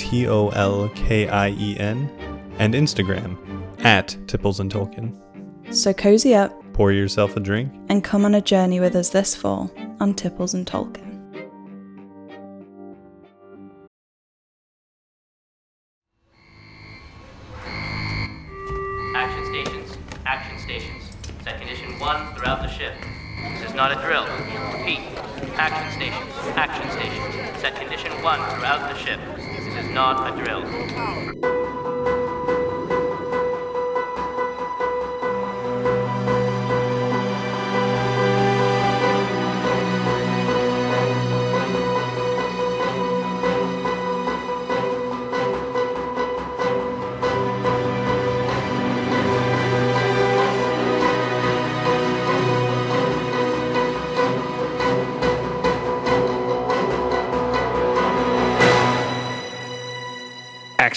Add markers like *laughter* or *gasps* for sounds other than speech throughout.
T O L K I E N, and Instagram at Tipples and Tolkien. So cozy up Pour yourself a drink. and come on a journey with us this fall on Tipples and Tolkien.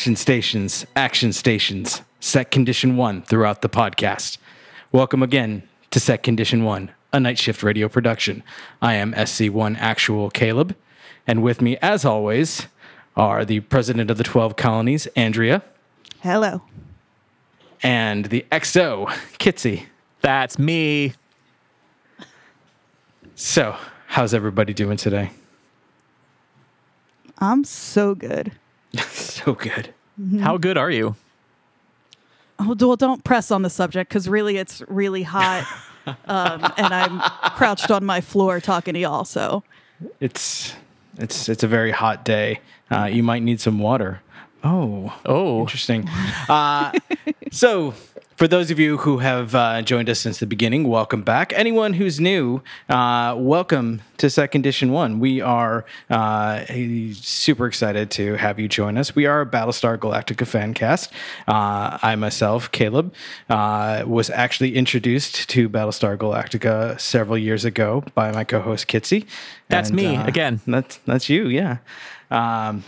Action stations, action stations. Set condition one throughout the podcast. Welcome again to Set Condition One, a night shift radio production. I am SC1 Actual Caleb, and with me, as always, are the president of the 12 colonies, Andrea, Hello. and the XO, Kitsy. That's me. So, how's everybody doing today? I'm so good. *laughs* so good. How good are you? Oh, well, don't press on the subject because really it's really hot. *laughs* um, and I'm crouched on my floor talking to y'all. So It's it's it's a very hot day. Uh, you might need some water. Oh, Oh, Interesting. Uh, *laughs* so, for those of you who have uh, joined us since the beginning, welcome back. Anyone who's new, uh, welcome to Set Condition One. We are uh, super excited to have you join us. We are a Battlestar Galactica fan cast. Uh, I myself, Caleb, uh, was actually introduced to Battlestar Galactica several years ago by my co-host Kitsy. That's And, me, uh, again. That's that's you, yeah. Um,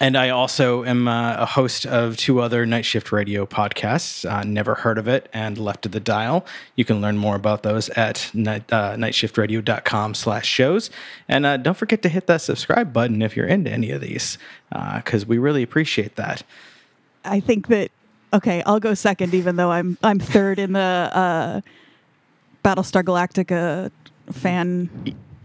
and I also am uh, a host of two other night shift radio podcasts, uh, Never Heard of It and Left of the Dial. You can learn more about those at night, uh, nightshiftradio.com slash shows. And uh, don't forget to hit that subscribe button if you're into any of these, because we really appreciate that. I think that okay, I'll go second, even though I'm I'm third in the uh, Battlestar Galactica fan.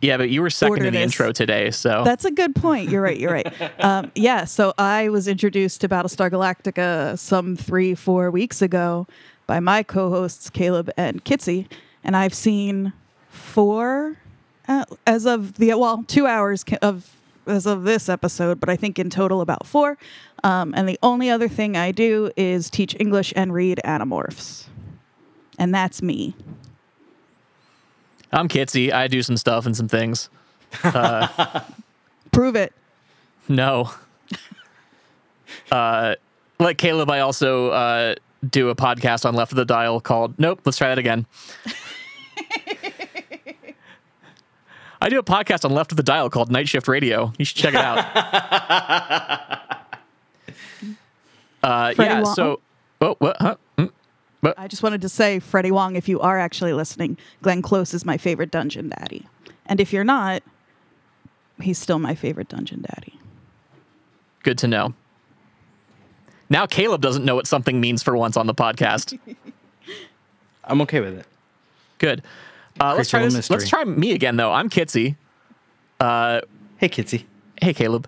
Yeah, but you were second in the this. intro today, so That's a good point. You're right. You're right. *laughs* Um, yeah. So I was introduced to Battlestar Galactica some three, four weeks ago by my co-hosts Caleb and Kitsy, and I've seen four uh, as of the well, two hours of as of this episode, but I think in total about four. Um, and the only other thing I do is teach English and read Animorphs, and that's me. I'm Kitsy. I do some stuff and some things. *laughs* Prove it. No. *laughs* uh, like Caleb, I also uh, do a podcast on Left of the Dial called Nope. Let's try that again. *laughs* I do a podcast on Left of the Dial called Night Shift Radio. You should check it out. uh, yeah. So, oh, what? Huh? Mm. I just wanted to say, Freddie Wong, if you are actually listening, Glenn Close is my favorite dungeon daddy. And if you're not, he's still my favorite dungeon daddy. Good to know. Now Caleb doesn't know what something means for once on the podcast. *laughs* I'm okay with it. Good. Uh, let's try little this. Let's try me again, though. I'm Kitsy. Hey, Kitsy. Hey, Caleb.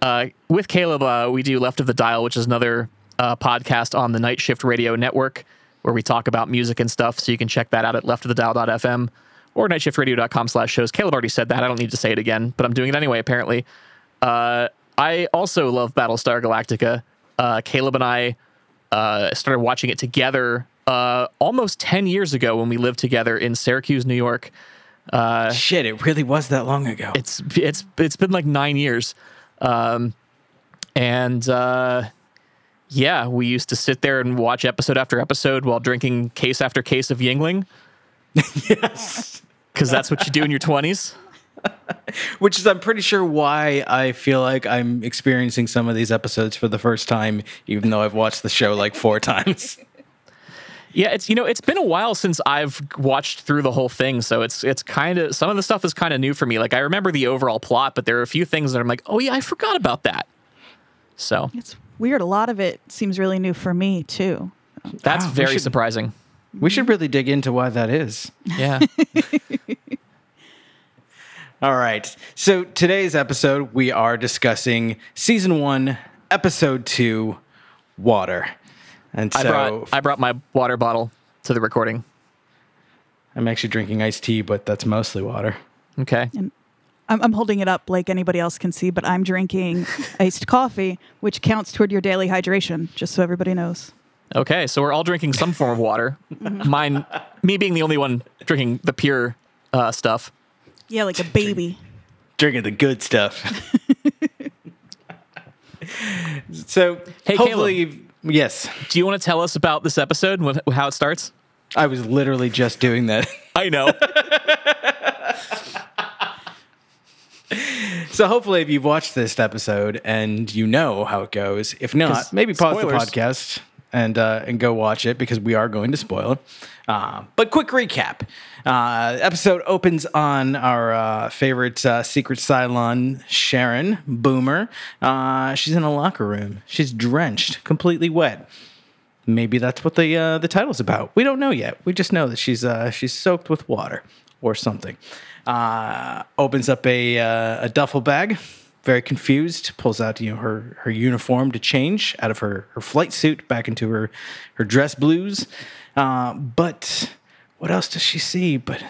Uh, with Caleb, uh, we do Left of the Dial, which is another uh, podcast on the Night Shift Radio Network where we talk about music and stuff. So you can check that out at leftofthedial.fm or nightshiftradio.com slash shows. Caleb already said that. I don't need to say it again, but I'm doing it anyway, apparently. Uh, I also love Battlestar Galactica. Uh, Caleb and I uh, started watching it together uh, almost 10 years ago when we lived together in Syracuse, New York. Shit, it really was that long ago. It's it's it's been like nine years, um, and uh, Yeah, we used to sit there and watch episode after episode while drinking case after case of Yuengling. yes. Because that's what you do in your 20s. *laughs* Which is, I'm pretty sure, why I feel like I'm experiencing some of these episodes for the first time, even though I've watched the show like four times. *laughs* Yeah, it's you know it's been a while since I've watched through the whole thing, so it's it's kind of some of the stuff is kind of new for me. Like I remember the overall plot, but there are a few things that I'm like, oh yeah, I forgot about that. So It's weird. A lot of it seems really new for me too. that's Wow, we very should- surprising. We should really dig into why that is. Yeah, *laughs* All right. So today's episode, we are discussing season one, episode two, water. And so I brought I brought my water bottle to the recording. I'm actually drinking iced tea, but that's mostly water. Okay, I'm, I'm holding it up like anybody else can see, but I'm drinking *laughs* iced coffee, which counts toward your daily hydration, just so everybody knows. okay, so we're all drinking some form of water. Mine, me being the only one drinking the pure uh, stuff. Yeah, like a baby. Drinking the good stuff. *laughs* so Hey, hopefully, you've- yes, Do you want to tell us about this episode, and how it starts? I was literally just doing that. I know. *laughs* So hopefully, if you've watched this episode and you know how it goes, if not maybe pause spoilers. the podcast and uh, and go watch it because we are going to spoil it. Uh, but quick recap: uh, episode opens on our uh, favorite uh, secret Cylon, Sharon Boomer. Uh, she's in a locker room. She's drenched, completely wet. Maybe that's what the uh, the title's about. We don't know yet. We just know that she's uh, she's soaked with water or something. Uh, opens up a uh, a duffel bag, very confused. Pulls out you know her her uniform to change out of her her flight suit back into her her dress blues. Uh, but what else does she see? But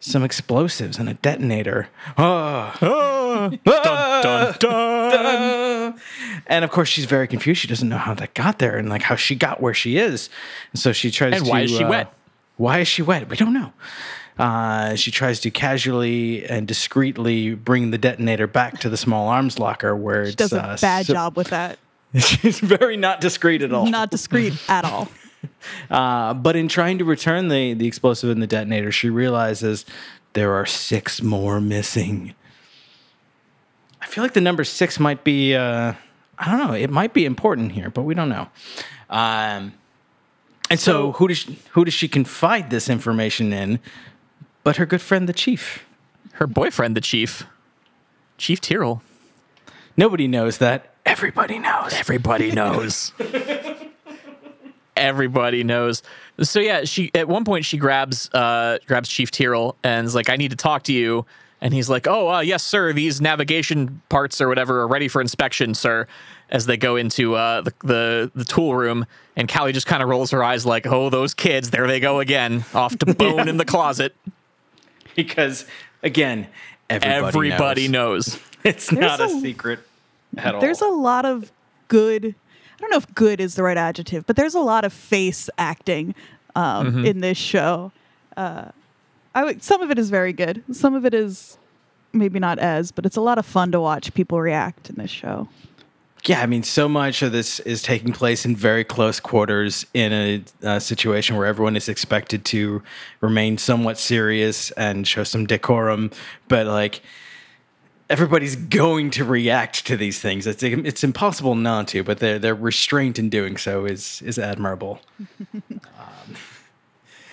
some explosives and a detonator. Oh. dun, dun. And of course, she's very confused. She doesn't know how that got there and like how she got where she is. And so she tries And to. why is she uh, wet? Why is she wet? We don't know. Uh, she tries to casually and discreetly bring the detonator back to the small arms locker where She it's does a uh, bad so- job with that. *laughs* She's very not discreet at all. Not discreet *laughs* at all. Uh, but in trying to return the, the explosive and the detonator, she realizes there are six more missing. I feel like the number six might be, uh, I don't know, it might be important here, but we don't know. Um, and so, who does she, who does she confide this information in? But her good friend, the chief. Her boyfriend, the chief, Chief Tyrol. Nobody knows that. Everybody knows. Everybody *laughs* knows. Everybody knows. So yeah, she at one point she grabs uh grabs Chief Tyrol and is like, "I need to talk to you." And he's like, "Oh, uh, yes, sir. These navigation parts or whatever are ready for inspection, sir." As they go into uh, the, the the tool room, and Callie just kind of rolls her eyes like, "Oh, those kids! There they go again, off to *laughs* bone in the closet." *laughs* Because, again, everybody, Everybody knows. knows. *laughs* It's not a, a- secret at all. There's a lot of good. I don't know if good is the right adjective, but there's a lot of face acting um, in this show. Uh, I would, some of it is very good. Some of it is maybe not as, but it's a lot of fun to watch people react in this show. Yeah, I mean, so much of this is taking place in very close quarters in a, uh situation where everyone is expected to remain somewhat serious and show some decorum, but like everybody's going to react to these things. It's it's impossible not to, but their their restraint in doing so is is admirable. *laughs*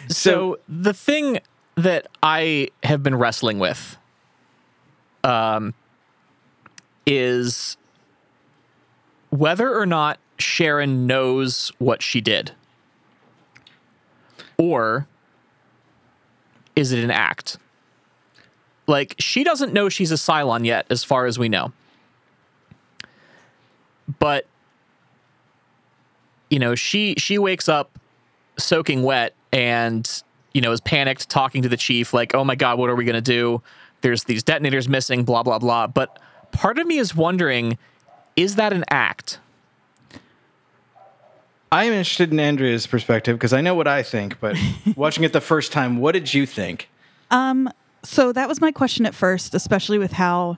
So the thing that I have been wrestling with um is whether or not Sharon knows what she did. Or is it an act? Like she doesn't know she's a Cylon yet as far as we know. But you know, she she wakes up soaking wet and you know is panicked talking to the chief like oh my god what are we going to do there's these detonators missing blah blah blah but part of me is wondering is that an act I am interested in Andrea's perspective because I know what I think, but *laughs* watching it the first time, what did you think? Um, So that was my question at first, especially with how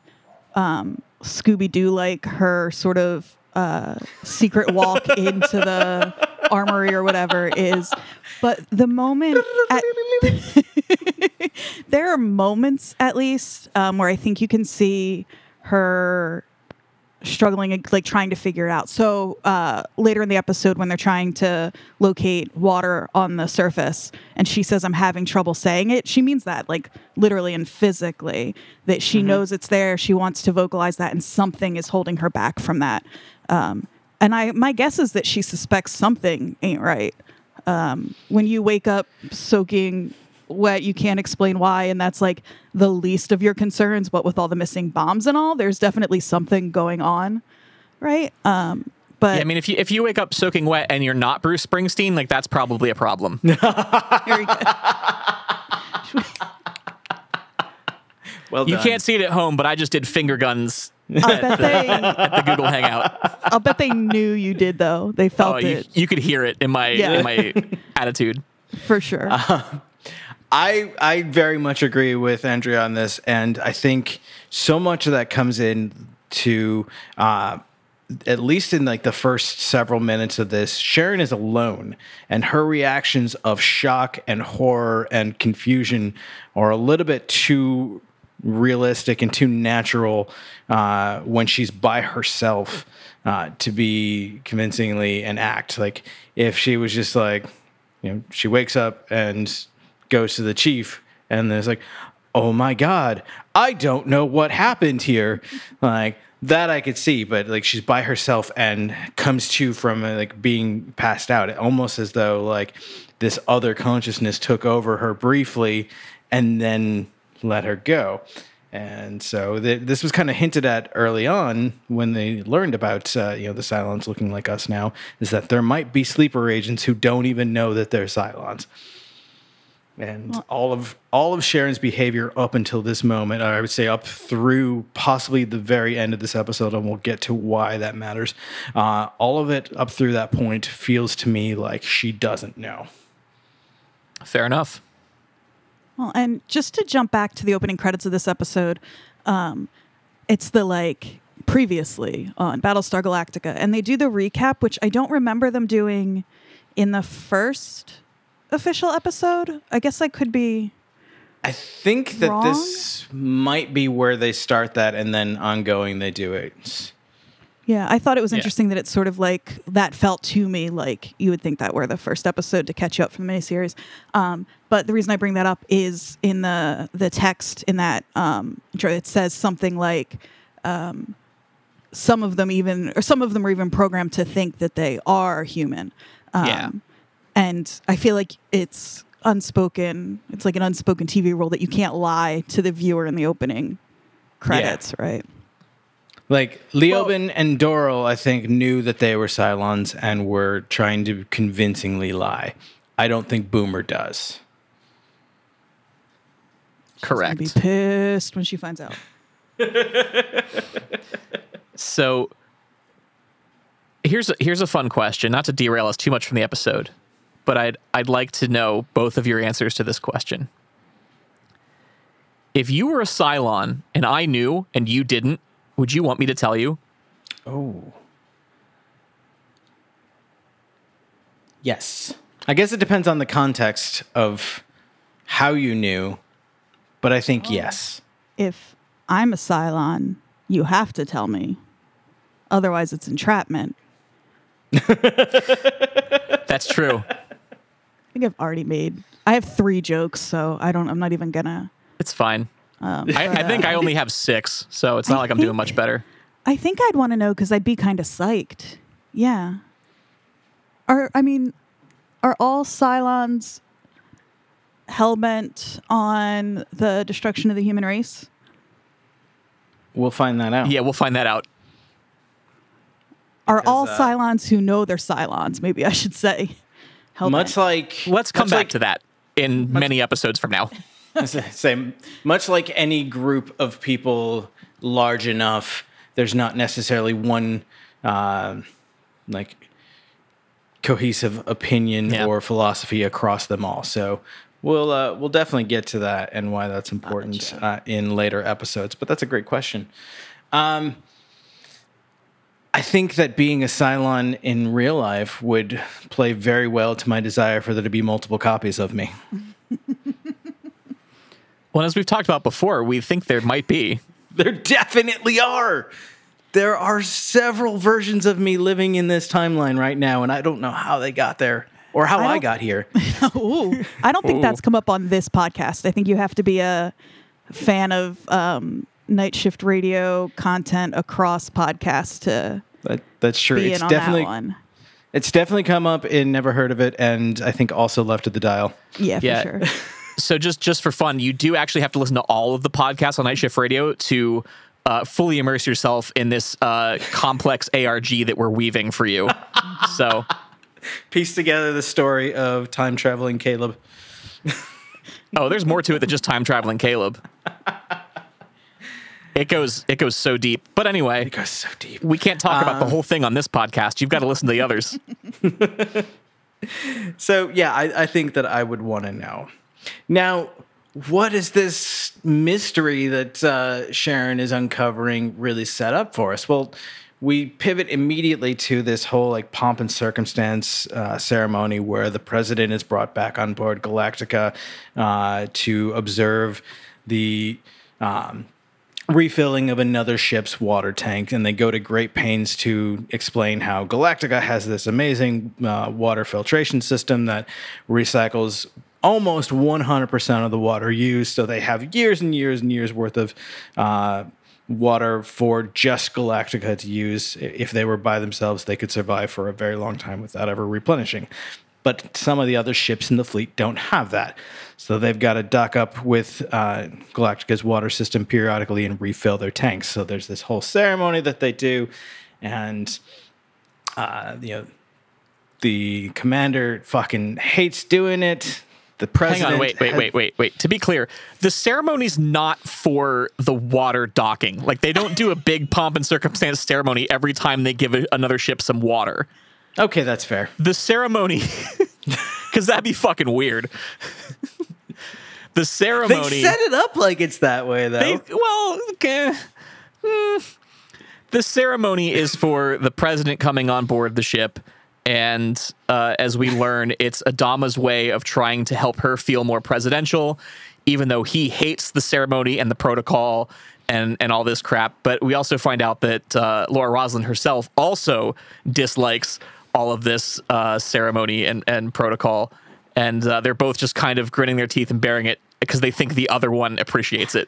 um, Scooby Doo like her sort of uh, secret walk *laughs* into the armory or whatever is. But the moment at, *laughs* there are moments at least um, where I think you can see her struggling like trying to figure it out. So uh, later in the episode when they're trying to locate water on the surface and she says i'm having trouble saying it she means that like literally and physically that she knows it's there she wants to vocalize that and something is holding her back from that. Um, and i my guess is that she suspects something ain't right. Um, when you wake up soaking wet, you can't explain why, and that's like the least of your concerns. But with all the missing bombs and all, there's definitely something going on, right? Um, but Yeah, I mean, if you if you wake up soaking wet and you're not Bruce Springsteen, like that's probably a problem. *laughs* very good. *laughs* Well, You done. can't see it at home, but I just did finger guns I'll *laughs* bet they, at the Google Hangout. I'll bet they knew you did though. They felt Oh, you, it you could hear it in my Yeah. in my attitude. for sure. I I very much agree with Andrea on this, and I think so much of that comes in to uh, at least in like the first several minutes of this. Sharon is alone, and her reactions of shock and horror and confusion are a little bit too realistic and too natural uh, when she's by herself uh, to be convincingly an act. Like if she was just like, you know, she wakes up and goes to the chief, and there's like, oh my god, I don't know what happened here. Like that I could see, but like she's by herself and comes to from like being passed out, almost as though like this other consciousness took over her briefly and then let her go. And so th- this was kind of hinted at early on when they learned about uh, you know the Cylons looking like us now, is that there might be sleeper agents who don't even know that they're Cylons. And all of all of Sharon's behavior up until this moment, I would say up through possibly the very end of this episode, and we'll get to why that matters. Uh, all of it up through that point feels to me like she doesn't know. Fair enough. Well, and just to jump back to the opening credits of this episode, um, it's the like previously on Battlestar Galactica, and they do the recap, which I don't remember them doing in the first official episode. I guess I could be. I think that Wrong? this might be where they start that, and then ongoing they do it. Yeah, I thought it was Yeah. interesting that it's sort of like that felt to me like you would think that were the first episode to catch you up from the miniseries. Um, but the reason I bring that up is in the the text in that um, intro, it says something like um, some of them even or some of them are even programmed to think that they are human. Um, Yeah. And I feel like it's unspoken. It's like an unspoken TV rule that you can't lie to the viewer in the opening credits, right? Like Leoben and Doral, I think, knew that they were Cylons and were trying to convincingly lie. I don't think Boomer does. I'll Correct. be pissed when she finds out. *laughs* So here's a, here's a fun question, not to derail us too much from the episode, but I'd I'd like to know both of your answers to this question. If you were a Cylon and I knew and you didn't, would you want me to tell you? Oh. Yes. I guess it depends on the context of how you knew, but I think yes. if I'm a Cylon, you have to tell me. Otherwise, it's entrapment. That's true. *laughs* I think I've already made. I have three jokes, so I don't. I'm not even gonna. it's fine. Um, I, I think I only have six, so it's not like I'm doing much better. I think I'd want to know because I'd be kind of psyched. Yeah. Are I mean, are all Cylons hell bent on the destruction of the human race? We'll find that out. Yeah, we'll find that out. Are all uh, Cylons who know they're Cylons? Maybe I should say. Hell Much like Let's come back like- to that in many episodes from now. *laughs* Same. Much like any group of people large enough, there's not necessarily one uh, like cohesive opinion Yeah. or philosophy across them all. So we'll uh, we'll definitely get to that and why that's important uh, in later episodes. But that's a great question. Um, I think that being a Cylon in real life would play very well to my desire for there to be multiple copies of me. *laughs* Well, as we've talked about before, we think there might be. *laughs* There definitely are. There are several versions of me living in this timeline right now, and I don't know how they got there or how I, don't- got here. *laughs* Ooh, I don't think that's come up on this podcast. I think you have to be a fan of um, night shift radio content across podcasts to That, that's true. be It's in on definitely that one. it's definitely come up in Never Heard of It, and I think also Left of the Dial. Yeah, for Yeah. sure. *laughs* So just just for fun, you do actually have to listen to all of the podcasts on Night Shift Radio to uh, fully immerse yourself in this uh, complex ARG that we're weaving for you. *laughs* so Piece together the story of time traveling Caleb. Oh, there's more to it than just time traveling Caleb. *laughs* It goes it goes so deep. But anyway, It goes so deep. we can't talk about the whole thing on this podcast. You've got to listen to the others. *laughs* So yeah, I, I think that I would want to know. Now, what is this mystery that uh, Sharon is uncovering really set up for us? Well, we pivot immediately to this whole like pomp and circumstance uh, ceremony where the president is brought back on board Galactica uh, to observe the um, refilling of another ship's water tank, and they go to great pains to explain how Galactica has this amazing uh, water filtration system that recycles almost 100% of the water used. So they have years and years and years worth of uh, water for just Galactica to use. If they were by themselves, they could survive for a very long time without ever replenishing. But some of the other ships in the fleet don't have that. So they've got to dock up with uh, Galactica's water system periodically and refill their tanks. So there's this whole ceremony that they do. And, uh, you know, the commander fucking hates doing it. The president. Hang on, wait, wait, wait, wait, wait. To be clear, the ceremony's not for the water docking. Like they don't do a big pomp and circumstance ceremony every time they give a, another ship some water. Okay, that's fair. The ceremony, *laughs* because that'd be fucking weird. The ceremony. They set it up like it's that way, though. They- well, okay. Hmm. the ceremony is for the president coming on board the ship. And uh, as we learn, it's Adama's way of trying to help her feel more presidential, even though he hates the ceremony and the protocol and, and all this crap. But we also find out that uh, Laura Roslin herself also dislikes all of this uh, ceremony and, and protocol. And uh, they're both just kind of grinning their teeth and bearing it because they think the other one appreciates it.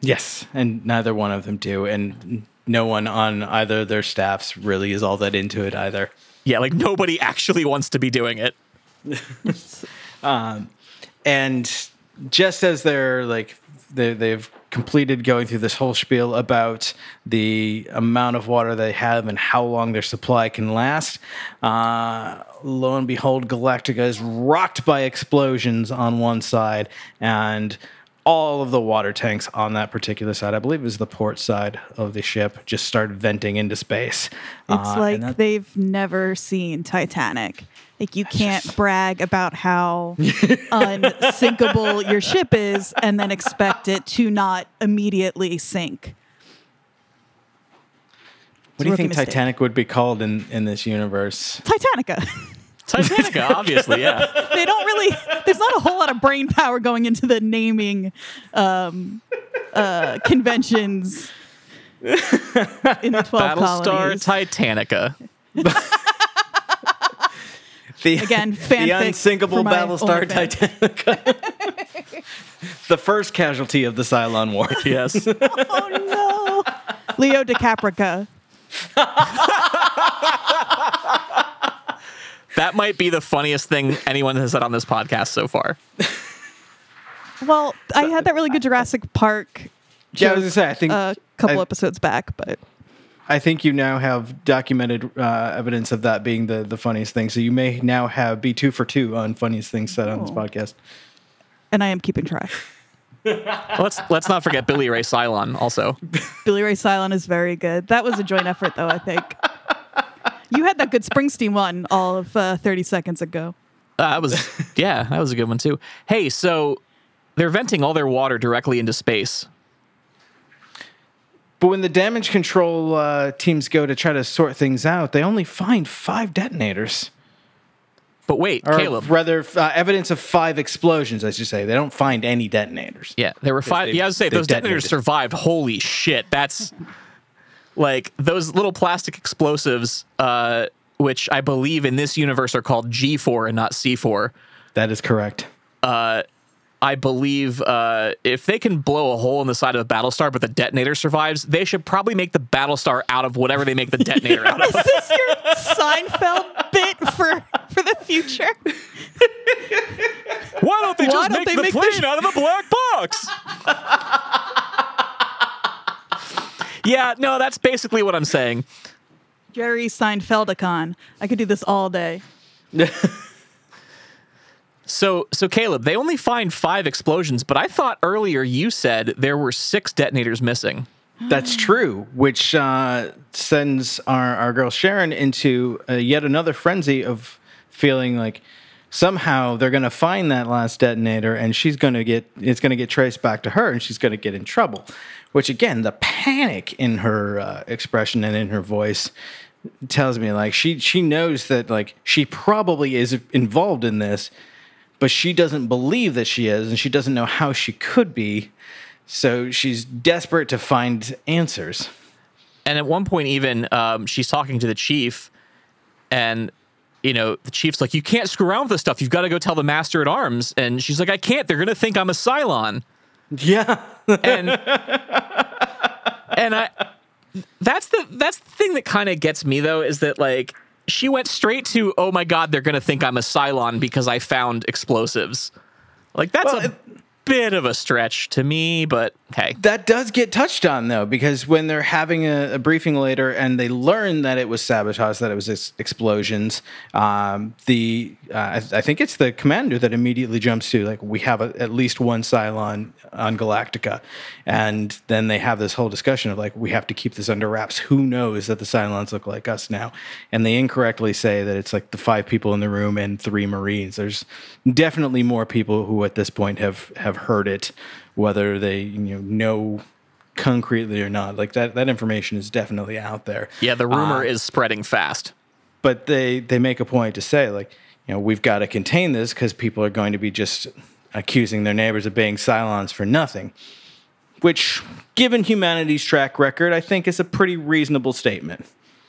Yes, and neither one of them do, and no one on either of their staffs really is all that into it either. Yeah, like nobody actually wants to be doing it. *laughs* And just as they're like they, they've completed going through this whole spiel about the amount of water they have and how long their supply can last, uh, lo and behold, Galactica is rocked by explosions on one side and. All of the water tanks on that particular side, I believe it was the port side of the ship, just start venting into space. It's Uh, like that- they've never seen Titanic. Like you can't *laughs* brag about how unsinkable your ship is and then expect it to not immediately sink. What do you think mistake. Titanic would be called in, in this universe? Titanica. *laughs* Titanica, obviously, yeah. they don't really there's not a whole lot of brain power going into the naming um, uh, conventions in the 12 Battlestar colonies. Titanica. The, Again, the unsinkable for my Battlestar OnlyFans. Titanica. *laughs* the first casualty of the Cylon War. Yes. *laughs* oh no. Leo DiCaprica. That might be the funniest thing anyone has said on this podcast so far. Well, I had that really good Jurassic Park Yeah, I was gonna say. I think a couple I, episodes back, but I think you now have documented uh, evidence of that being the the funniest thing. So you may now have be two for two on funniest things said on this Oh. podcast. and I am keeping track. Let's let's not forget Billy Ray Cylon also. Billy Ray Cylon is very good. That was a joint effort, though. I think you had that good Springsteen one all of uh, thirty seconds ago. Uh, that was yeah, that was a good one too. Hey, so they're venting all their water directly into space. But when the damage control uh, teams go to try to sort things out, they only find five detonators. But wait, Or Caleb. rather, uh, evidence of five explosions, I should say. They don't find any detonators. Yeah, there were five. they've- Yeah, I was say they've those detonators detonated. survived. Holy shit, that's like those little plastic explosives, uh, which I believe in this universe are called G4 and not C4. That is correct. I believe uh, if they can blow a hole in the side of a Battlestar, but the detonator survives, they should probably make the Battlestar out of whatever they make the *laughs* detonator out of. Is this your Seinfeld bit for for the future? *laughs* Why don't they Why just don't make they the make plane this- out of a black box? *laughs* yeah, no, that's basically what I'm saying. Jerry Seinfeldicon. I could do this all day. *laughs* So, so Caleb, they only find five explosions, but I thought earlier you said there were six detonators missing. That's true, which uh, sends our, our girl Sharon into uh, yet another frenzy of feeling like somehow they're going to find that last detonator and she's going to get it's going to get traced back to her and she's going to get in trouble. Which again, the panic in her uh, expression and in her voice tells me like she she knows that like she probably is involved in this, but she doesn't believe that she is and she doesn't know how she could be. So she's desperate to find answers. And at one point, even um, she's talking to the chief, and you know the chief's like, "You can't screw around with this stuff. You've got to go tell the master at arms." And she's like, "I can't. They're gonna think I'm a Cylon." Yeah. and and I that's the that's the thing that kind of gets me though is that like she went straight to oh my god they're gonna think I'm a Cylon because I found explosives like that's Well, a bit of a stretch to me but hey That does get touched on though, because when they're having a, a briefing later and they learn that it was sabotage, that it was ex- explosions, um, the uh, I, I think it's the commander that immediately jumps to like we have a, at least one Cylon on Galactica, and then they have this whole discussion of like we have to keep this under wraps. Who knows that the Cylons look like us now? And they incorrectly say that it's like the five people in the room and three Marines. There's definitely more people who at this point have have heard it whether they you know know concretely or not. Like that that information is definitely out there. yeah the rumor Uh, is spreading fast but they they make a point to say like you know we've got to contain this because people are going to be just accusing their neighbors of being Cylons for nothing. Which, given humanity's track record, I think is a pretty reasonable statement.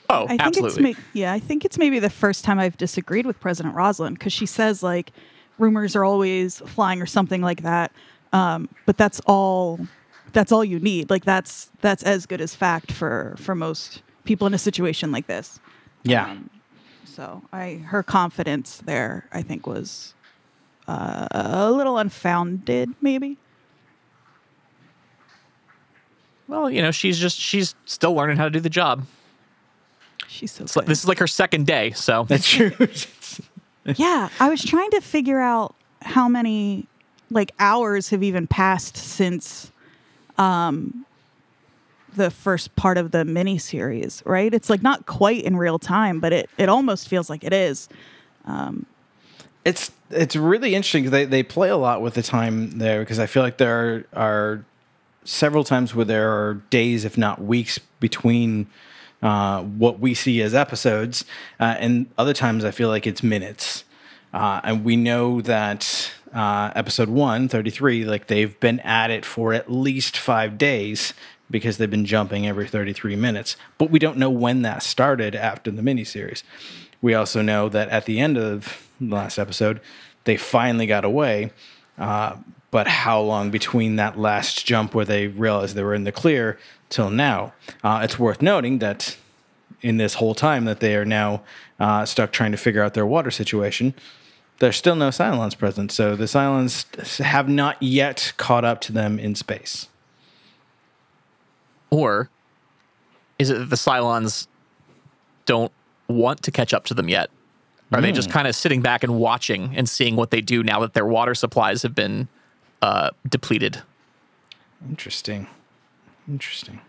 oh I think absolutely it's ma- yeah, I think it's maybe the first time I've disagreed with President Roslin because she says like rumors are always flying or something like that. Um, but that's all that's all you need. Like that's that's as good as fact for for most people in a situation like this. Yeah. So I her confidence there I think was uh, a little unfounded maybe. well you know she's just she's still learning how to do the job She's so it's like, this is like her second day so That's true. *laughs* Yeah, I was trying to figure out how many like hours have even passed since um the first part of the mini series, right? It's like not quite in real time, but it it almost feels like it is. Um it's it's really interesting they, they play a lot with the time there because I feel like there are, are several times where there are days, if not weeks, between uh, what we see as episodes, uh, and other times I feel like it's minutes. Uh, and we know that uh, episode one, 33, like they've been at it for at least five days because they've been jumping every 33 minutes. But we don't know when that started after the miniseries. We also know that at the end of the last episode, they finally got away. Uh, but how long between that last jump where they realized they were in the clear till now? Uh, it's worth noting that in this whole time that they are now uh, stuck trying to figure out their water situation, there's still no Cylons present. So the Cylons have not yet caught up to them in space. Or is it that the Cylons don't want to catch up to them yet? Are they just kind of sitting back and watching and seeing what they do now that their water supplies have been uh, depleted? Interesting. Interesting.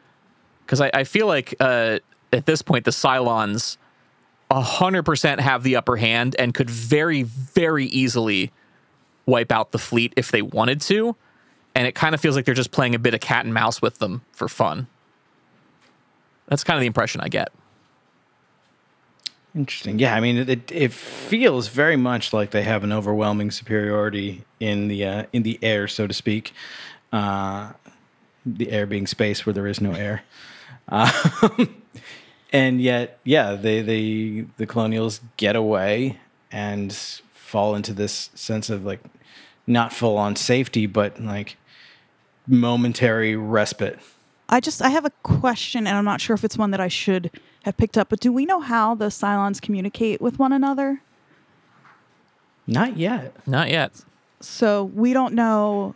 Because I, I feel like uh, at this point the Cylons 100% have the upper hand and could very, very easily wipe out the fleet if they wanted to. And it kind of feels like they're just playing a bit of cat and mouse with them for fun. That's kind of the impression I get. Interesting. Yeah, I mean, it it feels very much like they have an overwhelming superiority in the uh, in the air, so to speak. Uh, the air being space where there is no air. Um, *laughs* and yet, yeah, they they the colonials get away and fall into this sense of like not full on safety, but like momentary respite. I just I have a question, and I'm not sure if it's one that I should have picked up. But do we know how the Cylons communicate with one another? Not yet. Not yet. So we don't know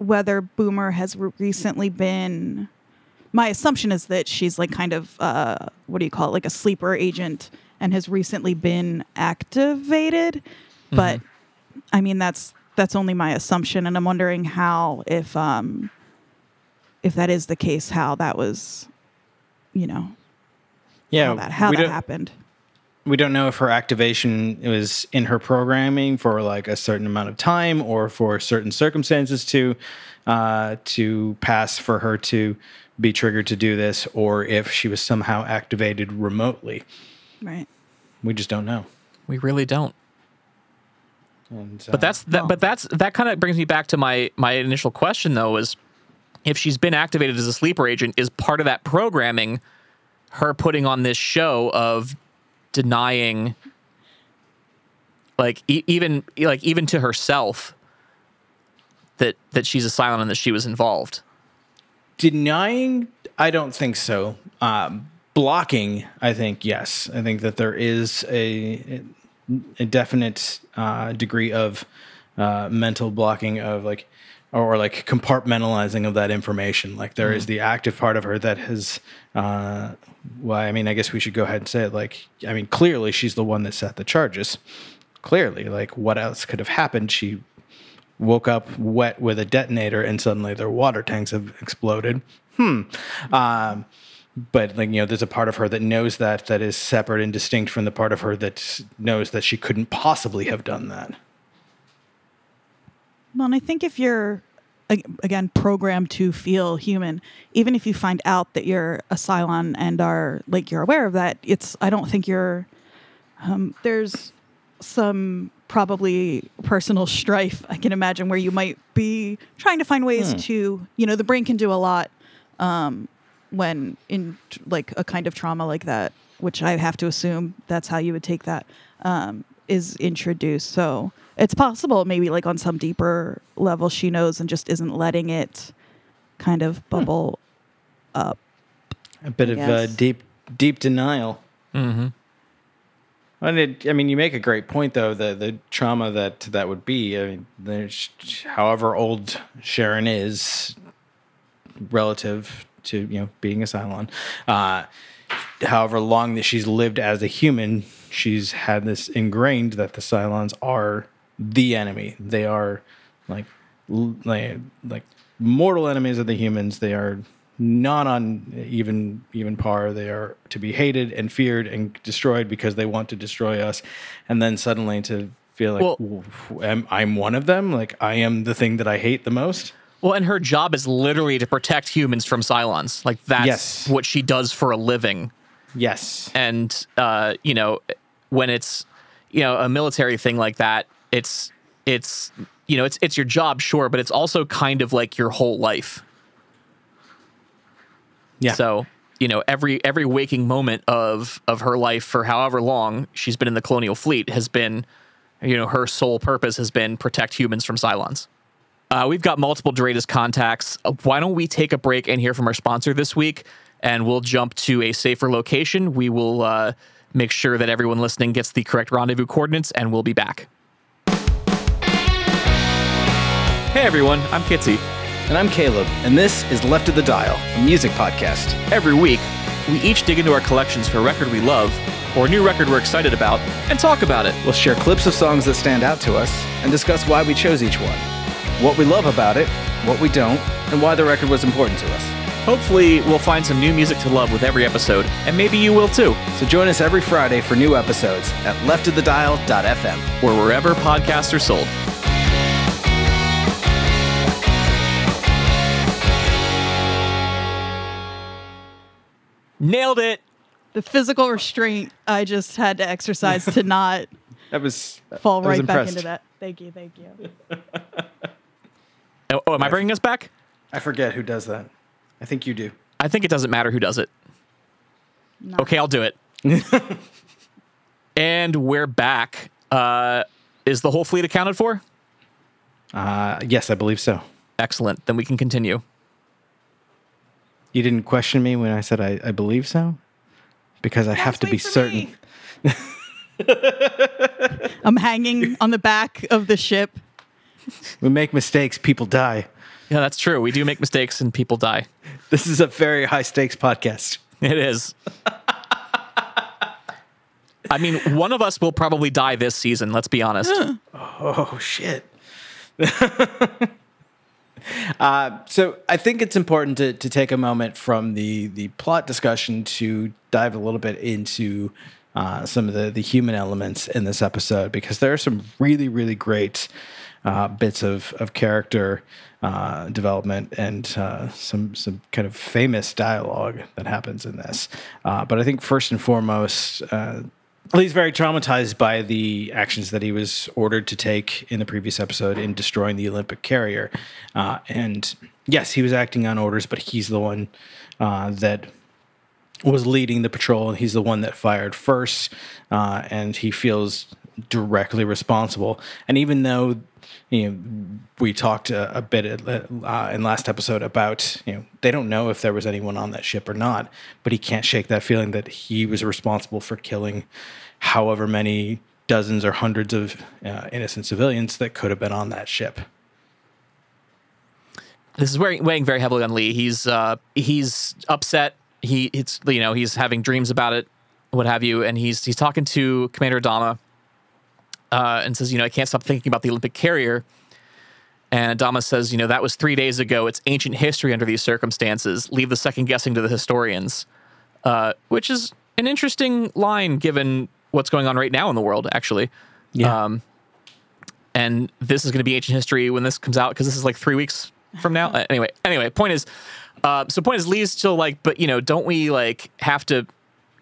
whether Boomer has re- recently been. My assumption is that she's like kind of uh, what do you call it, like a sleeper agent, and has recently been activated. But I mean, that's that's only my assumption, and I'm wondering how if um if that is the case, how that was, you know, Yeah, how that, how that happened. We don't know if her activation was in her programming for like a certain amount of time or for certain circumstances to uh, to pass for her to be triggered to do this, or if she was somehow activated remotely. Right. We just don't know. We really don't. And, uh, But that's that. Well- But that's that kind of brings me back to my my initial question though is if she's been activated as a sleeper agent, is part of that programming her putting on this show of denying, like e- even like even to herself that that she's a Cylon and that she was involved. denying i don't think so. Um, blocking i think yes. I think that there is a, a definite uh, degree of uh, mental blocking of like or like compartmentalizing of that information. Like there is the active part of her that has uh, well i mean i guess we should go ahead and say it like i mean clearly she's the one that set the charges clearly like what else could have happened she woke up wet with a detonator and suddenly their water tanks have exploded. Hmm. Um, but like you know, there's a part of her that knows that that is separate and distinct from the part of her that knows that she couldn't possibly have done that. Well, and I think if you're again programmed to feel human, even if you find out that you're a Cylon and are like you're aware of that, it's I don't think you're um, there's some probably personal strife I can imagine where you might be trying to find ways to you know the brain can do a lot um, when in like a kind of trauma like that, which I have to assume that's how you would take that, um, is introduced. So it's possible maybe like on some deeper level she knows and just isn't letting it kind of bubble up. A bit I of uh, deep deep denial. Mm-hmm. And it, I mean, you make a great point, though. The the trauma that that would be. I mean, there's, however old Sharon is, relative to you know being a Cylon, uh, however long that she's lived as a human, she's had this ingrained that the Cylons are the enemy. They are like like like mortal enemies of the humans. They are not on even even par. They are to be hated and feared and destroyed because they want to destroy us. And then suddenly to feel like Well- "W- w- am, I'm one of them. Like I am the thing that I hate the most. Well, and her job is literally to protect humans from Cylons. Like that's Yes. what she does for a living. Yes. and uh, you know when it's you know a military thing like that it's it's you know it's it's your job sure but it's also kind of like your whole life Yeah. so you know every every waking moment of of her life for however long she's been in the colonial fleet has been you know her sole purpose has been protect humans from Cylons. Uh, we've got multiple DRADIS contacts. Uh, Why don't we take a break and hear from our sponsor this week, and we'll jump to a safer location. We will uh, make sure that everyone listening gets the correct rendezvous coordinates, and we'll be back. Hey everyone, I'm Kitsy. And I'm Caleb, and this is Left of the Dial, a music podcast. Every week, we each dig into our collections for a record we love or a new record we're excited about and talk about it. We'll share clips of songs that stand out to us and discuss why we chose each one, what we love about it, what we don't, and why the record was important to us. Hopefully, we'll find some new music to love with every episode, and maybe you will too, So join us every Friday for new episodes at leftofthedial.fm. or wherever podcasts are sold. Nailed it. The physical restraint I just had to exercise to *laughs* not That was fall I was right back into that. Thank you, thank you. *laughs* Oh, oh, am I bringing us back? I forget who does that. I think you do. I think it doesn't matter who does it. No. Okay, I'll do it. *laughs* and we're back. Uh, is the whole fleet accounted for? Uh, yes, I believe so. Excellent. Then we can continue. You didn't question me when I said I, I believe so? Because I have to be certain. *laughs* I'm hanging on the back of the ship. We make mistakes, people die. Yeah, that's true. We do make mistakes and people die. This is a very high stakes podcast. It is. I mean, one of us will probably die this season, let's be honest. *gasps* Oh shit. *laughs* *laughs* uh, so I think it's important to, to take a moment from the the plot discussion to dive a little bit into uh, some of the the human elements in this episode because there are some really really great uh, bits of of character uh, development and uh, some some kind of famous dialogue that happens in this. Uh, but I think first and foremost. Uh, Lee's very traumatized by the actions that he was ordered to take in the previous episode in destroying the Olympic carrier. Uh, and yes, he was acting on orders, but he's the one uh, that was leading the patrol, and he's the one that fired first, uh, and he feels directly responsible. And even though you know we talked a, a bit uh, in last episode about you know they don't know if there was anyone on that ship or not, but he can't shake that feeling that he was responsible for killing however many dozens or hundreds of uh, innocent civilians that could have been on that ship. This is weighing, weighing very heavily on Lee. He's uh, he's upset. He it's you know he's having dreams about it, what have you, and he's he's talking to Commander Adama, uh, and says you know I can't stop thinking about the Olympic carrier. And Adama says, you know, that was three days ago. It's ancient history under these circumstances. Leave the second guessing to the historians, uh, which is an interesting line given what's going on right now in the world, actually. Yeah. Um, and this is going to be ancient history when this comes out because this is like three weeks from now. Uh, anyway, anyway, point is, uh, so point is, Lee's still like, but you know, don't we like have to,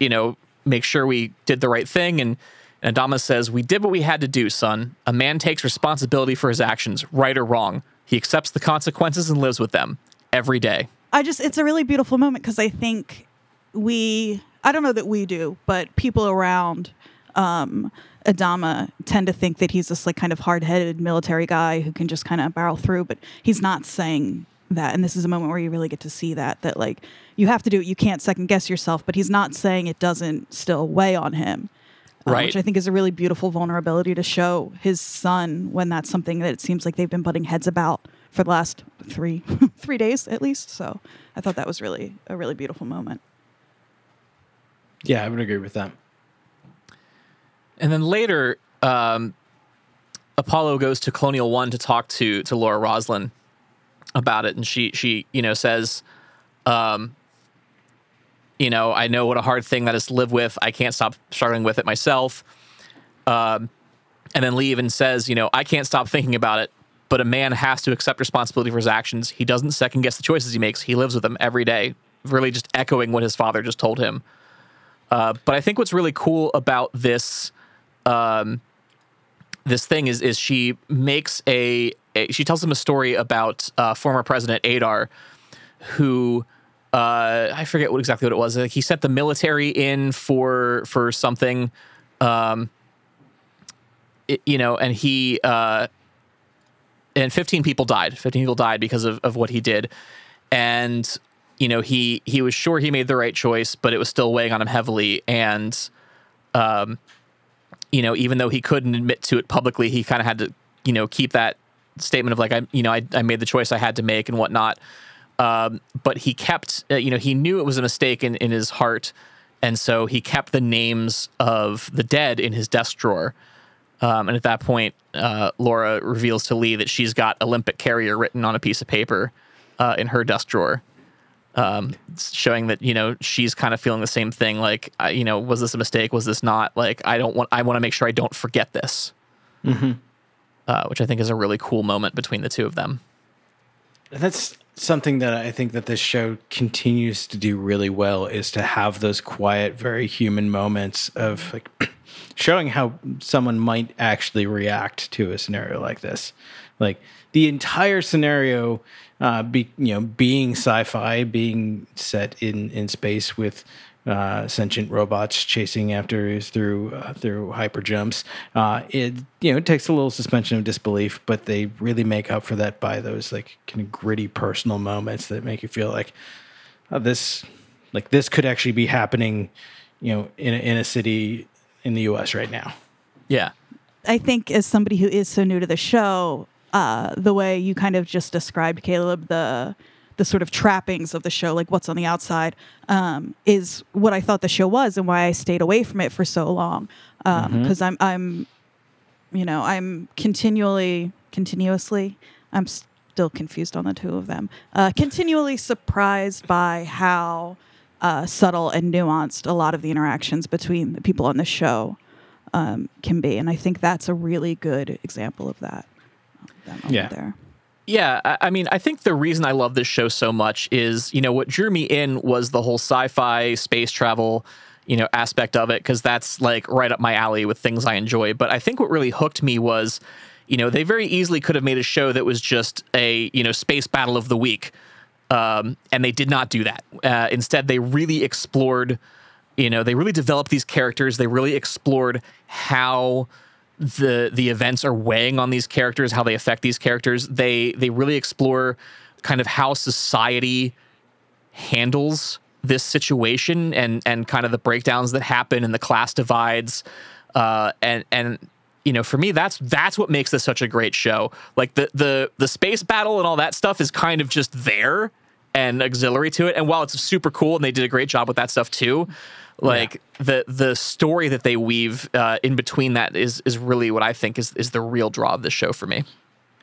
you know, make sure we did the right thing? And, and Adama says, we did what we had to do, son. A man takes responsibility for his actions, right or wrong. He accepts the consequences and lives with them every day. I just it's a really beautiful moment because I think we I don't know that we do, but people around um Adama tend to think that he's this like kind of hard-headed military guy who can just kind of barrel through, but he's not saying that and this is a moment where you really get to see that that like you have to do it you can't second guess yourself but he's not saying it doesn't still weigh on him Right. which i think is a really beautiful vulnerability to show his son when that's something that it seems like they've been butting heads about for the last three *laughs* three days at least so i thought that was really a really beautiful moment Yeah, I would agree with that. And then later, um, Apollo goes to Colonial One to talk to to Laura Roslin about it, and she she you know says, um, you know, I know what a hard thing that is to live with. I can't stop struggling with it myself. Um, and then Lee even says, you know, I can't stop thinking about it. But a man has to accept responsibility for his actions. He doesn't second guess the choices he makes. He lives with them every day. Really, just echoing what his father just told him. Uh, but I think what's really cool about this um, this thing is is she makes a, a she tells him a story about uh, former President Adar, who uh, I forget what exactly what it was. Like he sent the military in for for something, um, it- you know, and he uh, and 15 people died. 15 people died because of, of what he did, and you know he he was sure he made the right choice, but it was still weighing on him heavily, and um, you know, even though he couldn't admit to it publicly, he kind of had to, you know, keep that statement of like, I, you know, I, I made the choice I had to make and whatnot. Um, but he kept, uh, you know, he knew it was a mistake in, in his heart. And so he kept the names of the dead in his desk drawer. Um, and at that point, uh, Laura reveals to Lee that she's got Olympic carrier written on a piece of paper uh, in her desk drawer um, showing that you know she's kind of feeling the same thing. Like, I, you know, was this a mistake? Was this not? Like, I don't want. I want to make sure I don't forget this. Uh, which I think is a really cool moment between the two of them. And that's something that I think that this show continues to do really well is to have those quiet, very human moments of like *clears throat* showing how someone might actually react to a scenario like this. Like the entire scenario, uh, be you know, being sci-fi, being set in in space with uh, sentient robots chasing after us through uh, through hyper jumps. Uh, it you know it takes a little suspension of disbelief, but they really make up for that by those like kind of gritty personal moments that make you feel like oh, this like this could actually be happening, you know, in a, in a city in the U.S. right now. Yeah. I think as somebody who is so new to the show, uh, the way you kind of just described Caleb, the the sort of trappings of the show, like what's on the outside, um, is what I thought the show was and why I stayed away from it for so long. Because I'm, I'm, you know, I'm continually, continuously, I'm still confused on the two of them, uh, continually surprised by how uh, subtle and nuanced a lot of the interactions between the people on the show um, can be. And I think that's a really good example of that. that Yeah. There. Yeah, I mean, I think the reason I love this show so much is, you know, what drew me in was the whole sci-fi space travel, you know, aspect of it because that's like right up my alley with things I enjoy. But I think what really hooked me was, you know, they very easily could have made a show that was just a, you know, space battle of the week, um, and they did not do that. Uh, instead, they really explored, you know, they really developed these characters. They really explored how the the events are weighing on these characters, how they affect these characters. They they really explore kind of how society handles this situation and and kind of the breakdowns that happen and the class divides. Uh, and and you know, for me, that's that's what makes this such a great show. Like the the the space battle and all that stuff is kind of just there and auxiliary to it. And while it's super cool and they did a great job with that stuff too, like the the story that they weave uh, in between that is is really what I think is is the real draw of this show for me.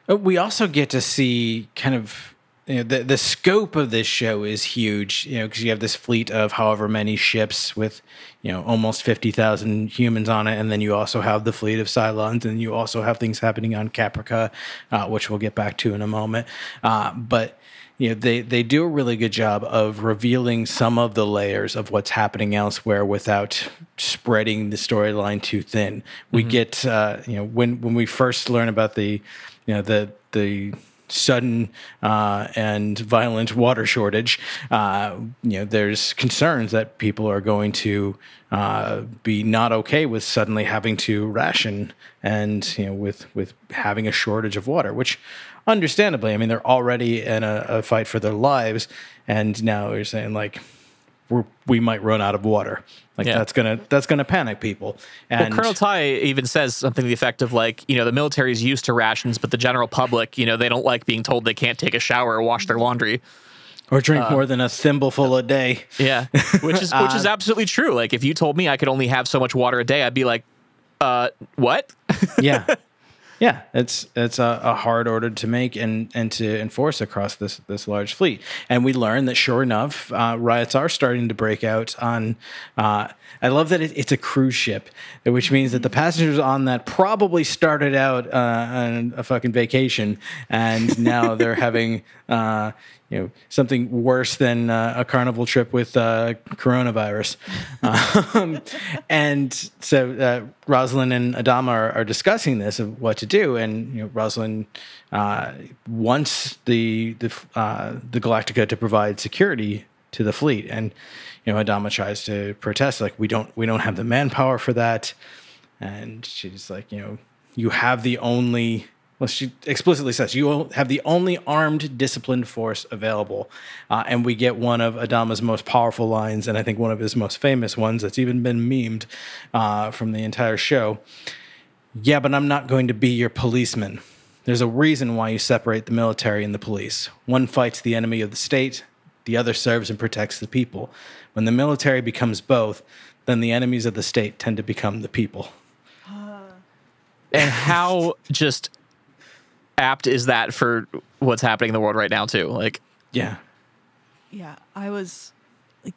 Uh, We also get to see kind of you know, the the scope of this show is huge. You know, because you have this fleet of however many ships with you know almost fifty thousand humans on it, and then you also have the fleet of Cylons, and you also have things happening on Caprica, uh, which we'll get back to in a moment. Uh, but you know they they do a really good job of revealing some of the layers of what's happening elsewhere without spreading the storyline too thin. We get uh, you know when when we first learn about the you know the the sudden uh, and violent water shortage, uh, you know, there's concerns that people are going to uh, be not okay with suddenly having to ration and you know with with having a shortage of water, which understandably, I mean, they're already in a, a fight for their lives, and now you're saying like. We're, we might run out of water. Like Yeah. that's gonna that's gonna panic people. And Well, Colonel Tigh even says something to the effect of like, you know, the military is used to rations, but the general public, you know, they don't like being told they can't take a shower or wash their laundry. or drink more than a thimbleful a day. Yeah, which is which is *laughs* absolutely true. Like, if you told me I could only have so much water a day, I'd be like, uh, what? yeah *laughs* yeah it's it's a, a hard order to make and and to enforce across this this large fleet. And we learn that sure enough uh, riots are starting to break out on uh, i love that it, it's a cruise ship which means that the passengers on that probably started out uh, on a fucking vacation and now they're *laughs* having uh, you know something worse than uh, a carnival trip with uh, coronavirus. *laughs* Um, and so uh, Roslin and Adama are, are discussing this of what to do, and you know Roslin uh, wants the the uh, the Galactica to provide security to the fleet, and you know Adama tries to protest like we don't we don't have the manpower for that, and she's like you know you have the only well, she explicitly says you have the only armed, disciplined force available, uh, and we get one of Adama's most powerful lines, and I think one of his most famous ones that's even been memed uh, from the entire show. Yeah, but I'm not going to be your policeman. There's a reason why you separate the military and the police. One fights the enemy of the state, the other serves and protects the people. When the military becomes both, then the enemies of the state tend to become the people. and how just apt is that for what's happening in the world right now too? Like, Yeah. Yeah, I was like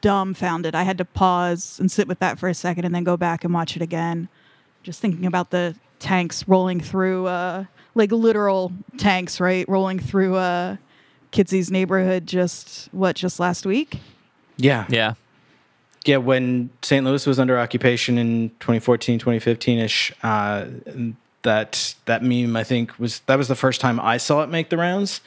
dumbfounded. I had to pause and sit with that for a second and then go back and watch it again. Just thinking about the tanks rolling through, uh, like literal tanks, right? Rolling through uh, Kitsy's neighborhood just what just last week. Yeah. Yeah. Yeah, when St. Louis was under occupation in 2014, 2015-ish, uh, that that meme I think was that was the first time I saw it make the rounds,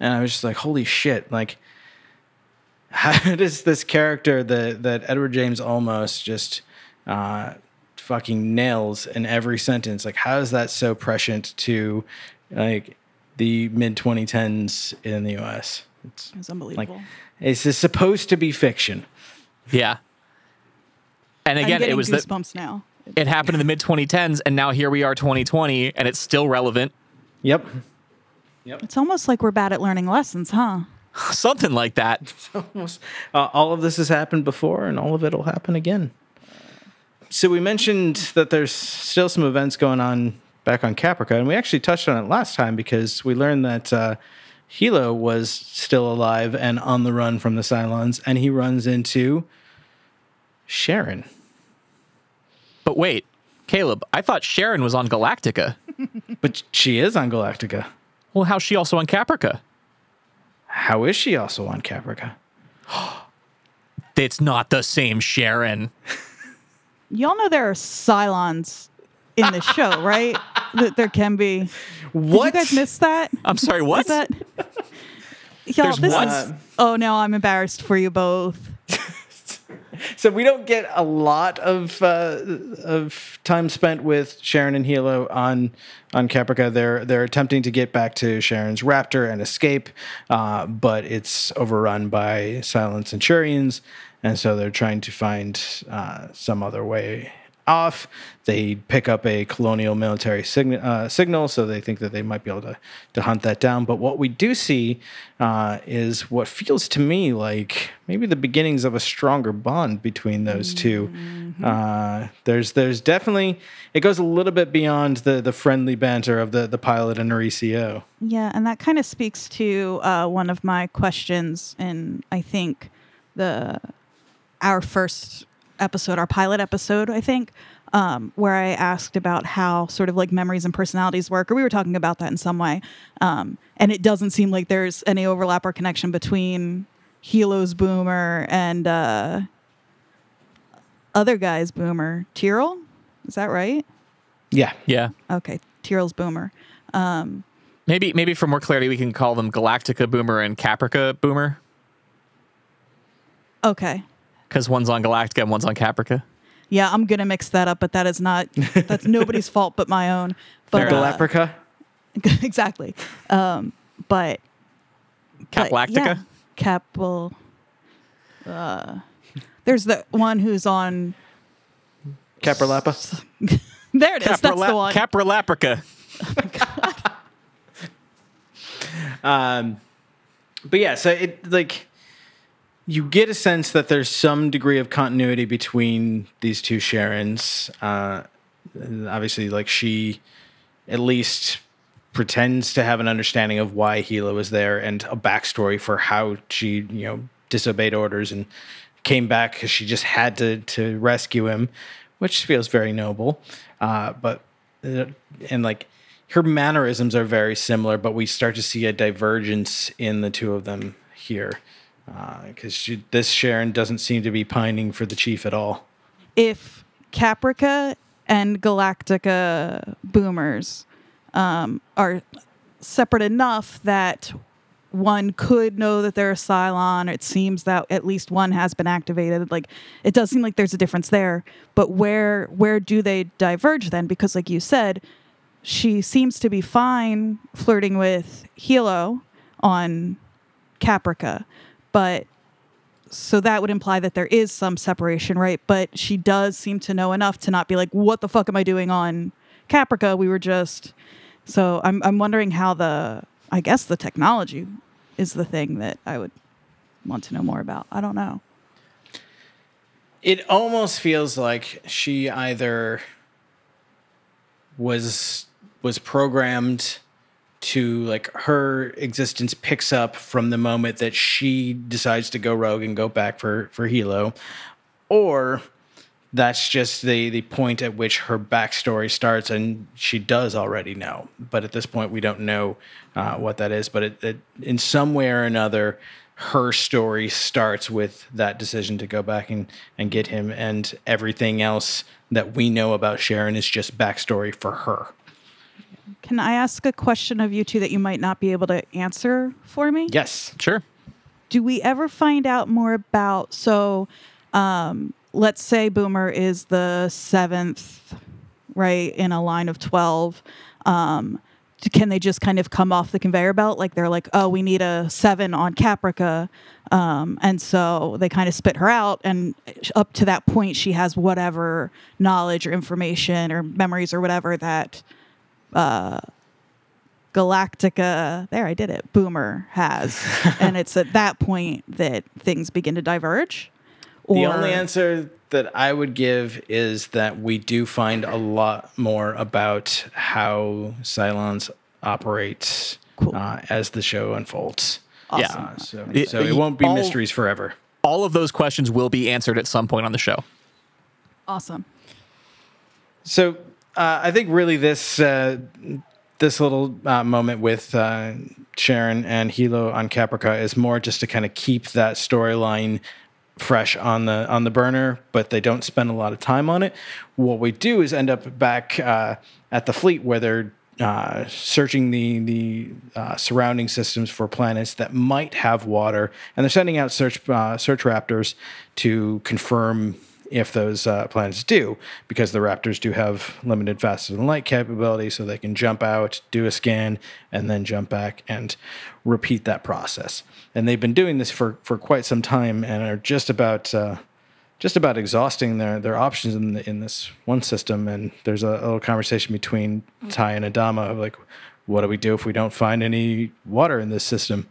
and I was just like, "Holy shit!" Like, *laughs* how does this character that that Edward James Olmos just uh, fucking nails in every sentence? Like, how is that so prescient to like the mid 2010s in the U.S.? It's It was unbelievable. it's just supposed to be fiction. Yeah. And I'm again, it was the, goosebumps now. It happened in the mid 2010s, and now here we are, 2020, and it's still relevant. Yep. Yep. It's almost like we're bad at learning lessons, huh? *laughs* Something like that. almost uh, all of this has happened before and all of it will happen again so we mentioned that there's still some events going on back on caprica and we actually touched on it last time because we learned that uh, helo was still alive and on the run from the cylons and he runs into sharon But wait, Caleb, I thought Sharon was on Galactica. *laughs* but she is on galactica Well, how's she also on Caprica? how is she also on caprica *gasps* It's not the same Sharon. *laughs* Y'all know there are Cylons in the show, *laughs* right? That there can be. Did what you guys miss that? I'm sorry, what? Is that? Y'all, There's this what? is- oh no, I'm embarrassed for you both. *laughs* So we don't get a lot of uh, of time spent with Sharon and Helo on on Caprica. They're they're attempting to get back to Sharon's Raptor and escape, uh, but it's overrun by Cylon Centurions, and so they're trying to find uh, some other way off. They pick up a colonial military sign- uh, signal, so they think that they might be able to, to hunt that down. But what we do see uh, is what feels to me like maybe the beginnings of a stronger bond between those 2 Uh, there's there's definitely it goes a little bit beyond the the friendly banter of the the pilot and her ECO. Yeah, and that kind of speaks to uh, one of my questions and I think the our first episode, our pilot episode, I think, um, where I asked about how sort of like memories and personalities work, or we were talking about that in some way, um, and it doesn't seem like there's any overlap or connection between Helo's Boomer and uh, other guy's Boomer, Tyrol. Is that right? Yeah, Yeah. Okay, Tyrol's Boomer. Maybe maybe for more clarity, we can call them Galactica Boomer and Caprica Boomer Okay. Because one's on Galactica and one's on Caprica. Yeah, I'm gonna mix that up, but that is not that's nobody's *laughs* fault but my own. But Fair uh, Galaprica. *laughs* exactly. Um, but but, Caplactica? yeah, Cap will. Uh, there's the one who's on. Caprolapa. *laughs* There it is. That's the Caprala- one. Capralaprica. Um, but yeah, so it like you get a sense that there's some degree of continuity between these two Sharons. Uh, obviously, like she at least pretends to have an understanding of why Helo was there and a backstory for how she, you know, disobeyed orders and came back because she just had to to rescue him, which feels very noble. Uh, but uh, and like her mannerisms are very similar, but we start to see a divergence in the two of them here because this Sharon doesn't seem to be pining for the chief at all. if Caprica and Galactica boomers um, are separate enough that one could know that they're a Cylon. It seems that at least one has been activated. Like it does seem like there's a difference there. But where where do they diverge then? Because like you said, she seems to be fine flirting with Helo on Caprica, but so that would imply that there is some separation, right? But she does seem to know enough to not be like, "What the fuck am I doing on Caprica?" We were just so I'm I'm wondering how the I guess the technology is the thing that I would want to know more about. I don't know. It almost feels like she either was was programmed to like her existence picks up from the moment that she decides to go rogue and go back for for Helo, or that's just the the point at which her backstory starts, and she does already know. But at this point, we don't know uh, what that is. But it, it, in some way or another, her story starts with that decision to go back and, and get him, and everything else that we know about Sharon is just backstory for her. Can I ask a question of you two that you might not be able to answer for me? Yes. Sure. do we ever find out more about so um let's say boomer is the seventh right in a line of 12 um can they just kind of come off the conveyor belt like they're like oh we need a seven on caprica um, and so they kind of spit her out and up to that point she has whatever knowledge or information or memories or whatever that Galactica, there I did it, Boomer has. *laughs* and it's at that point that things begin to diverge. Or, The only answer that I would give is that we do find a lot more about how Cylons operate Cool. uh, as the show unfolds. Awesome. Uh, so, It- so it won't be all- mysteries forever. All of those questions will be answered at some point on the show. Awesome. So uh, I think really this uh, this little uh, moment with uh, Sharon and Helo on Caprica is more just to kind of keep that storyline fresh on the on the burner, but they don't spend a lot of time on it. What we do is end up back uh, at the fleet where they're uh, searching the the uh, surrounding systems for planets that might have water, and they're sending out search uh, search raptors to confirm if those uh, planets do, because the Raptors do have limited faster than light capability, so they can jump out, do a scan, and then jump back and repeat that process. And they've been doing this for, for quite some time and are just about uh, just about exhausting their, their options in the, in this one system. And there's a, a little conversation between Tigh and Adama of like, what do we do if we don't find any water in this system?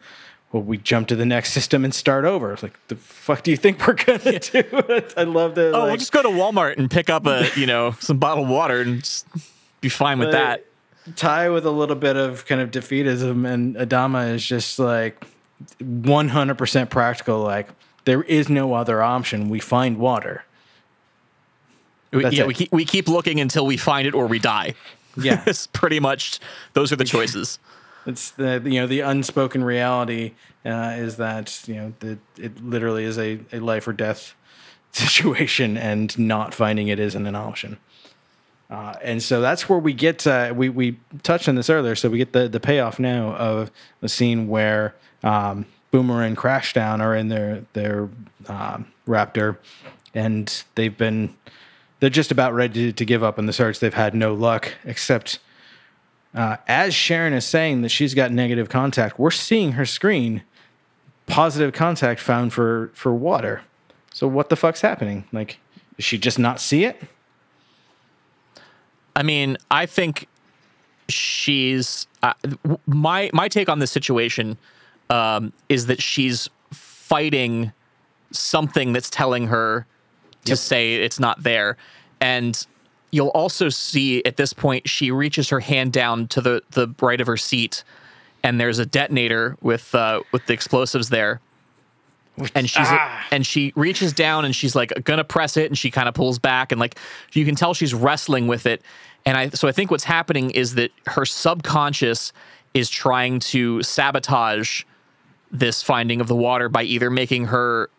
Well, we jump to the next system and start over. It's like, the fuck do you think we're gonna do? *laughs* It? I love that. Oh, like, we'll just go to Walmart and pick up a *laughs* you know some bottled water and just be fine with that. Tigh with a little bit of kind of defeatism, and Adama is just like 100% practical. Like, there is no other option. We find water. We- That's yeah, it. we keep, we keep looking until we find it or we die. Yeah. *laughs* it's pretty much those are the choices. It's the you know the unspoken reality uh, is that you know it literally is a, a life or death *laughs* situation, and not finding it isn't an option. Uh, and so that's where we get uh, we we touched on this earlier. So we get the the payoff now of the scene where um, Boomer and Crashdown are in their their um, Raptor, and they've been they're just about ready to, to give up on the search. They've had no luck except uh, as Sharon is saying that she's got negative contact, we're seeing her screen positive contact found for for water. So what the fuck's happening? Like, does she just not see it? I mean, I think she's uh, my my take on this situation um, is that she's fighting something that's telling her to say it's not there, and you'll also see at this point she reaches her hand down to the the right of her seat, and there's a detonator with uh, with the explosives there. And she's and she reaches down and she's like gonna press it and she kind of pulls back and like you can tell she's wrestling with it. And I so I think what's happening is that her subconscious is trying to sabotage this finding of the water by either making her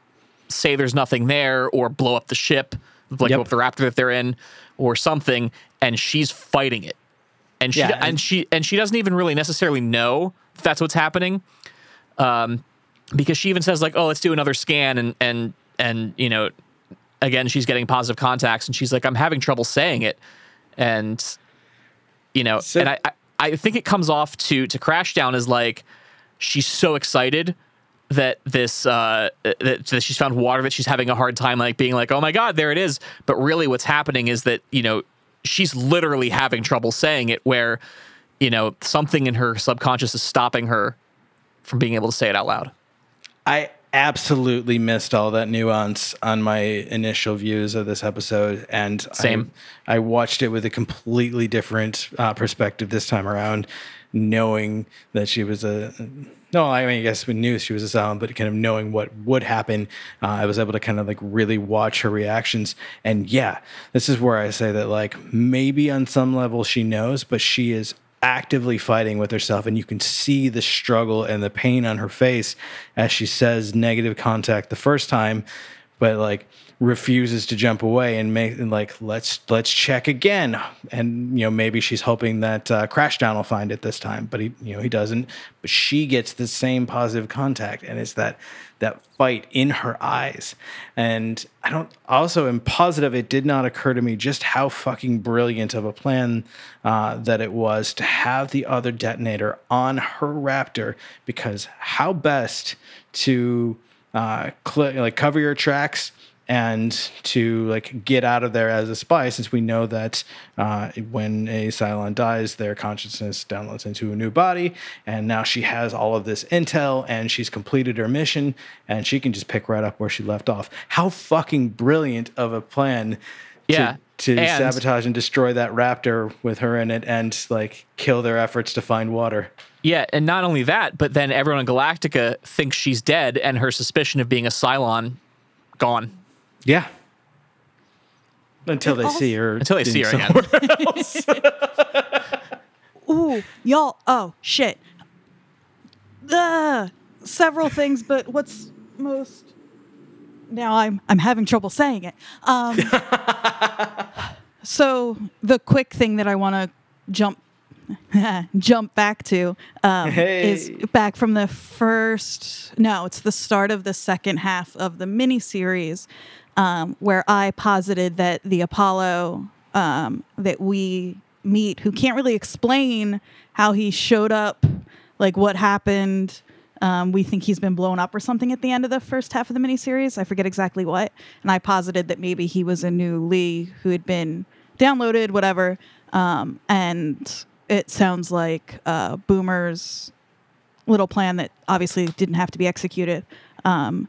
say there's nothing there or blow up the ship, like Yep. blow up the raptor that they're in or something, and she's fighting it. And she Yeah, and, and- she and she doesn't even really necessarily know if that's what's happening. Um because she even says like, "Oh, let's do another scan," and and and you know, again, she's getting positive contacts, and she's like, "I'm having trouble saying it," and you know, So- and I, I I think it comes off to to Crash Down as like she's so excited that this uh that, that she's found water that she's having a hard time like being like, "Oh my god, there it is," but really what's happening is that you know she's literally having trouble saying it, where you know something in her subconscious is stopping her from being able to say it out loud. I absolutely missed all that nuance on my initial views of this episode, and Same. I, I watched it with a completely different uh, perspective this time around. knowing that she was a no, I mean, I guess we knew she was a Cylon, but kind of knowing what would happen, uh, I was able to kind of like really watch her reactions. And yeah, this is where I say that like maybe on some level she knows, but she is actively fighting with herself and you can see the struggle and the pain on her face as she says negative contact the first time but like refuses to jump away and make and like let's let's check again. And you know maybe she's hoping that uh, crashdown will find it this time but he you know he doesn't. But she gets the same positive contact and it's that that fight in her eyes. And i don't also am positive it did not occur to me just how fucking brilliant of a plan uh, that it was to have the other detonator on her raptor because how best to uh, cl- like cover your tracks and to like get out of there as a spy since we know that uh, when a Cylon dies their consciousness downloads into a new body and now she has all of this intel and she's completed her mission and she can just pick right up where she left off. How fucking brilliant of a plan Yeah, to, to and- sabotage and destroy that raptor with her in it and like kill their efforts to find water. Yeah, and not only that, but then everyone in Galactica thinks she's dead, and her suspicion of being a Cylon gone yeah until they also- see her until they see her some- again. *laughs* Ooh, y'all. Oh shit. The several things, but what's most now I'm I'm having trouble saying it. Um, *laughs* so the quick thing that I want to jump *laughs* jump back to um, is back from the first. No, it's the start of the second half of the miniseries, um, where I posited that the Apollo um, that we meet, who can't really explain how he showed up, like what happened. Um, we think he's been blown up or something at the end of the first half of the miniseries. I forget exactly what. And I posited that maybe he was a new Lee who had been downloaded, whatever. Um, and it sounds like uh, Boomer's little plan that obviously didn't have to be executed um,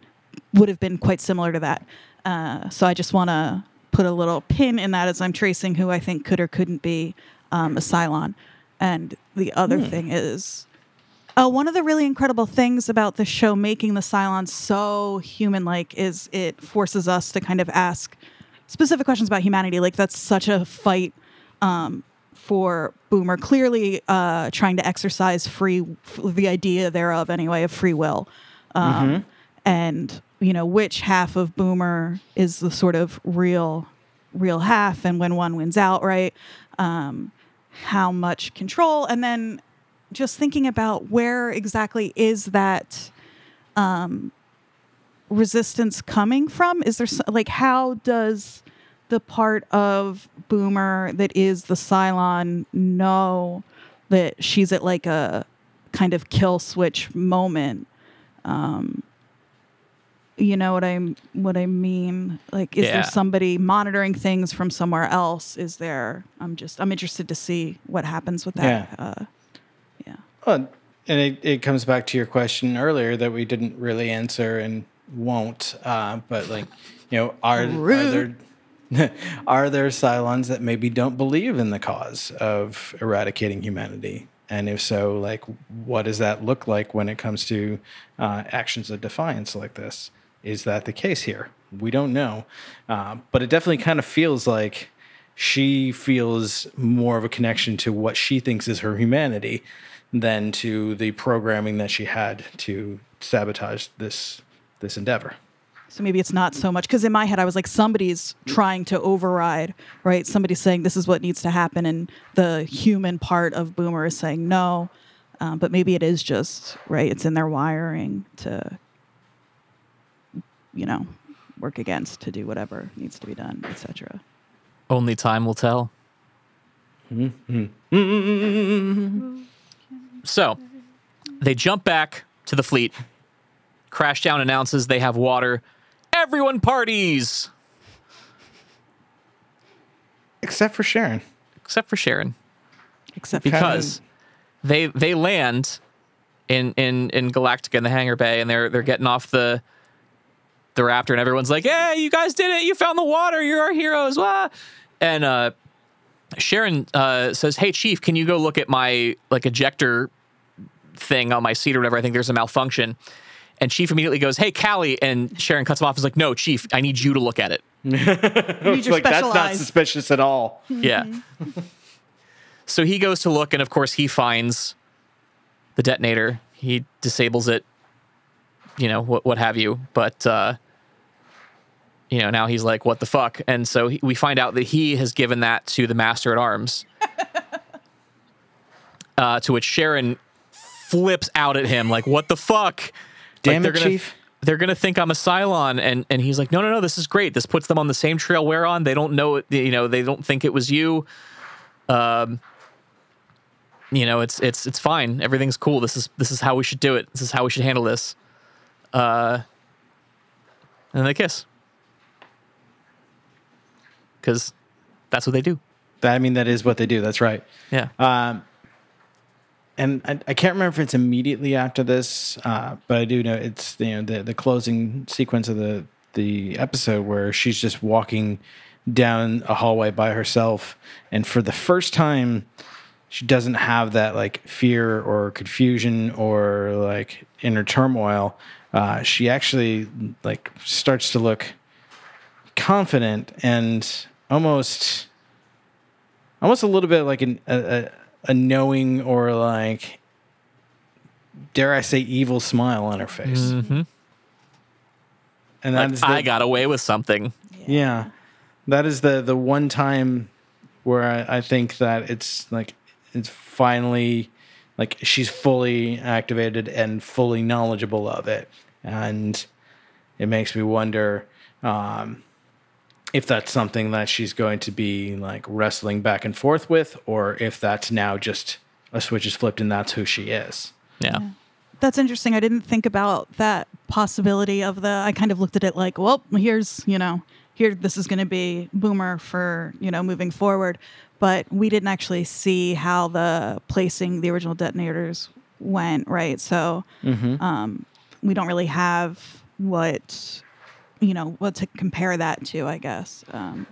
would have been quite similar to that. Uh, so I just want to put a little pin in that as I'm tracing who I think could or couldn't be um, a Cylon. And the other thing is, uh, one of the really incredible things about the show making the Cylons so human-like is it forces us to kind of ask specific questions about humanity. Like that's such a fight um, for Boomer, clearly uh, trying to exercise free, f- the idea thereof anyway, of free will. Um, And, you know, which half of Boomer is the sort of real, real half, and when one wins out, right? Um, how much control, and then just thinking about where exactly is that um, resistance coming from? Is there like how does the part of Boomer that is the Cylon know that she's at like a kind of kill switch moment? Um, you know what I what I mean? Like, is Yeah. there somebody monitoring things from somewhere else? Is there? I'm just I'm interested to see what happens with that. Yeah. Uh, yeah. Well, and it, it comes back to your question earlier that we didn't really answer and won't. Uh, but like, you know, are are there *laughs* are there Cylons that maybe don't believe in the cause of eradicating humanity? And if so, like, what does that look like when it comes to uh, actions of defiance like this? Is that the case here? We don't know, uh, but it definitely kind of feels like she feels more of a connection to what she thinks is her humanity than to the programming that she had to sabotage this this endeavor. So maybe it's not so much because in my head I was like somebody's trying to override, right? Somebody's saying this is what needs to happen, and the human part of Boomer is saying no. Um, but maybe it is just right. It's in their wiring to, you know, work against to do whatever needs to be done, etc. Only time will tell. So they jump back to the fleet. Crashdown announces they have water. Everyone parties Except for Sharon. except for Sharon Except for because they they land in in in Galactica in the hangar bay and they're they're getting off the the Raptor and everyone's like, "Hey, you guys did it! You found the water! You're our heroes!" Wah! And uh, Sharon uh, says, "Hey, Chief, can you go look at my like ejector thing on my seat or whatever? I think there's a malfunction." And Chief immediately goes, "Hey, Callie," and Sharon cuts him off. Is like, "No, Chief, I need you to look at it." *laughs* You need like that's special not suspicious at all. Yeah. *laughs* so he goes to look, and of course, he finds the detonator. He disables it, you know, what what have you. But uh, you know, now he's like, "What the fuck?" And so he, we find out that he has given that to the master at arms. *laughs* uh, to which Sharon flips out at him, like, "What the fuck?" Damn they're it, gonna, Chief. They're gonna think I'm a Cylon, and and he's like, no, no, no, this is great. This puts them on the same trail we're on. They don't know, it, you know, they don't think it was you. Um, you know, it's it's it's fine. Everything's cool. This is this is how we should do it. This is how we should handle this. Uh, and they kiss because that's what they do. That, I mean, that is what they do. That's right. Yeah. Um, and I, I can't remember if it's immediately after this, uh, but I do know it's you know the the closing sequence of the the episode where she's just walking down a hallway by herself, and for the first time, she doesn't have that like fear or confusion or like inner turmoil. Uh, she actually like starts to look confident and almost almost a little bit like an, a, a, a knowing or like dare I say evil smile on her face. Mm-hmm. And that Like, I got away with something. yeah. That is the the one time where I, I think that it's like it's finally like she's fully activated and fully knowledgeable of it. And it makes me wonder um, if that's something that she's going to be like wrestling back and forth with, or if that's now just a switch is flipped and that's who she is. Yeah. That's interesting. I didn't think about that possibility of the. I kind of looked at it like, well, here's you know, here this is going to be Boomer for you know moving forward, but we didn't actually see how the placing the original detonators went, right? So um, we don't really have what you know what to compare that to. I guess. Um,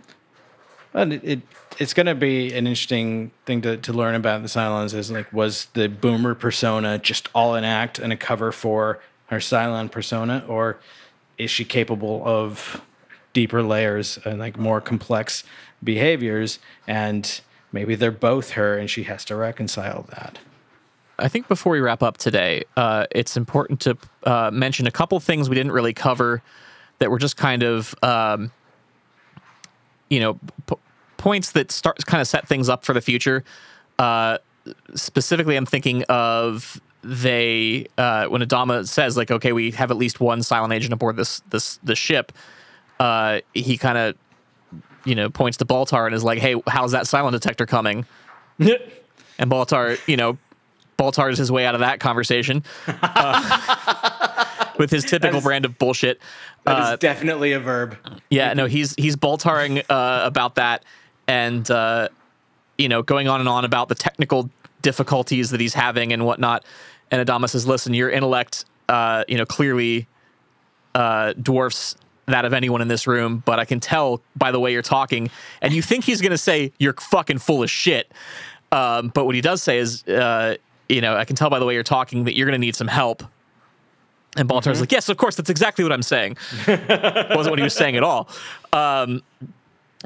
And it, it it's going to be an interesting thing to, to learn about the Cylons is like, was the boomer persona just all an act and a cover for her Cylon persona, or is she capable of deeper layers and like more complex behaviors? And maybe they're both her and she has to reconcile that. I think before we wrap up today, uh, it's important to uh, mention a couple things we didn't really cover that were just kind of, um, you know, p- points that start kind of set things up for the future. Uh, specifically, I'm thinking of they uh, when Adama says like, okay, we have at least one Cylon agent aboard this this this ship. Uh, he kind of you know points to Baltar and is like, hey, how's that Cylon detector coming? *laughs* And Baltar, you know, Baltar is his way out of that conversation uh, *laughs* with his typical is- brand of bullshit. That is Uh, definitely a verb. yeah, no, he's he's Baltaring uh, about that, and uh, you know, going on and on about the technical difficulties that he's having and whatnot. And Adama says, "Listen, your intellect, uh, you know, clearly uh, dwarfs that of anyone in this room, but I can tell by the way you're talking, and you think he's gonna say you're fucking full of shit. Um, but what he does say is, uh, you know, I can tell by the way you're talking that you're gonna need some help. And Baltar's like, yes, of course, that's exactly what I'm saying. *laughs* Wasn't what he was saying at all. Um,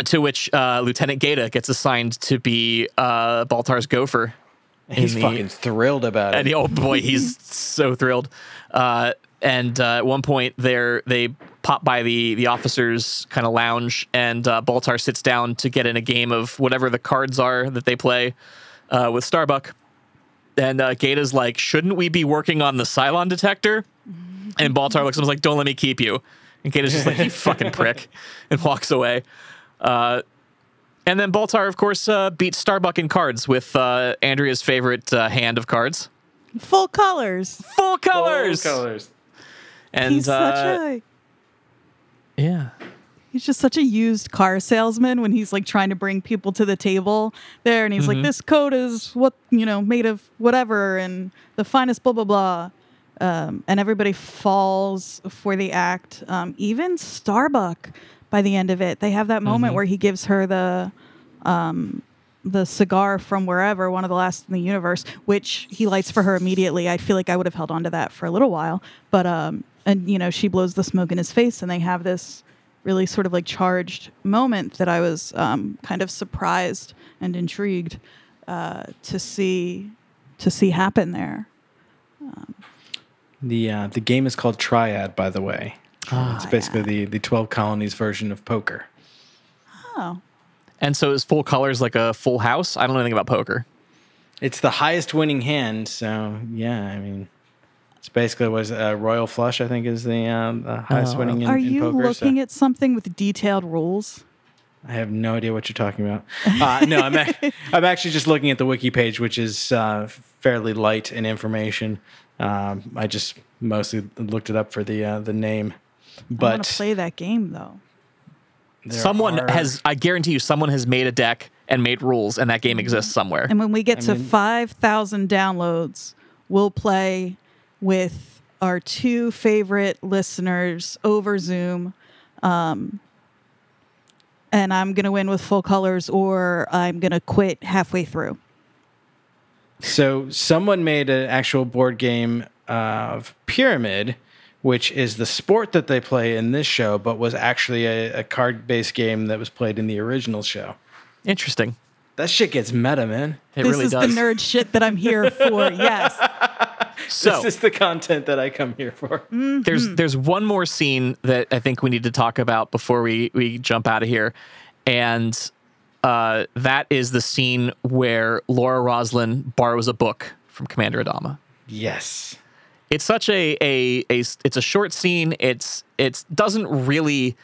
to which uh, Lieutenant Gaeta gets assigned to be uh, Baltar's gopher. He's the- fucking thrilled about it. and oh boy, he's *laughs* so thrilled. Uh, and uh, at one point, there they pop by the the officers' kind of lounge, and uh, Baltar sits down to get in a game of whatever the cards are that they play uh, with Starbuck. And uh, Gaeta's like, "Shouldn't we be working on the Cylon detector?" And Baltar looks at him like, "Don't let me keep you." And Gaeta's just like, "You *laughs* fucking prick," and walks away. Uh, and then Baltar, of course, uh, beats Starbuck in cards with uh, Andrea's favorite uh, hand of cards full colors. full colors. Full colors. And He's uh, such a yeah, He's just such a used car salesman when he's like trying to bring people to the table there and he's like, This coat is what you know, made of whatever and the finest blah blah blah. Um, and everybody falls for the act. Um, even Starbuck by the end of it. They have that moment where he gives her the um the cigar from wherever, one of the last in the universe, which he lights for her immediately. I feel like I would have held on to that for a little while, but um, and you know, she blows the smoke in his face, and they have this really sort of like charged moment that I was um, kind of surprised and intrigued uh, to see to see happen there. The uh, the game is called Triad, by the way. it's basically the the twelve colonies version of poker. Oh, And so is full colors like a full house? I don't know anything about poker. It's the highest winning hand, so yeah, I mean, it's basically was a Royal Flush. I think is the, uh, the highest winning in, are in you poker. so- looking at something with detailed rules? I have no idea what you're talking about. *laughs* Uh, no, I'm ac- I'm actually just looking at the wiki page, which is uh, fairly light in information. Um, I just mostly looked it up for the uh, the name, I want but to play that game though. someone are- has, I guarantee you, someone has made a deck and made rules, and that game exists somewhere. And when we get to mean- 5,000 downloads, we'll play with our two favorite listeners over Zoom. Um, and I'm going to win with full colors or I'm going to quit halfway through. So someone made an actual board game of Pyramid, which is the sport that they play in this show, but was actually a, a card-based game that was played in the original show. Interesting. That shit gets meta, man. It this really is does. the nerd shit that I'm here for. *laughs* yes. so This is the content that I come here for. Mm-hmm. there's there's one more scene that I think we need to talk about before we we jump out of here, and uh, that is the scene where Laura Roslin borrows a book from Commander Adama. Yes. It's such a a, a it's a short scene. It's it's doesn't really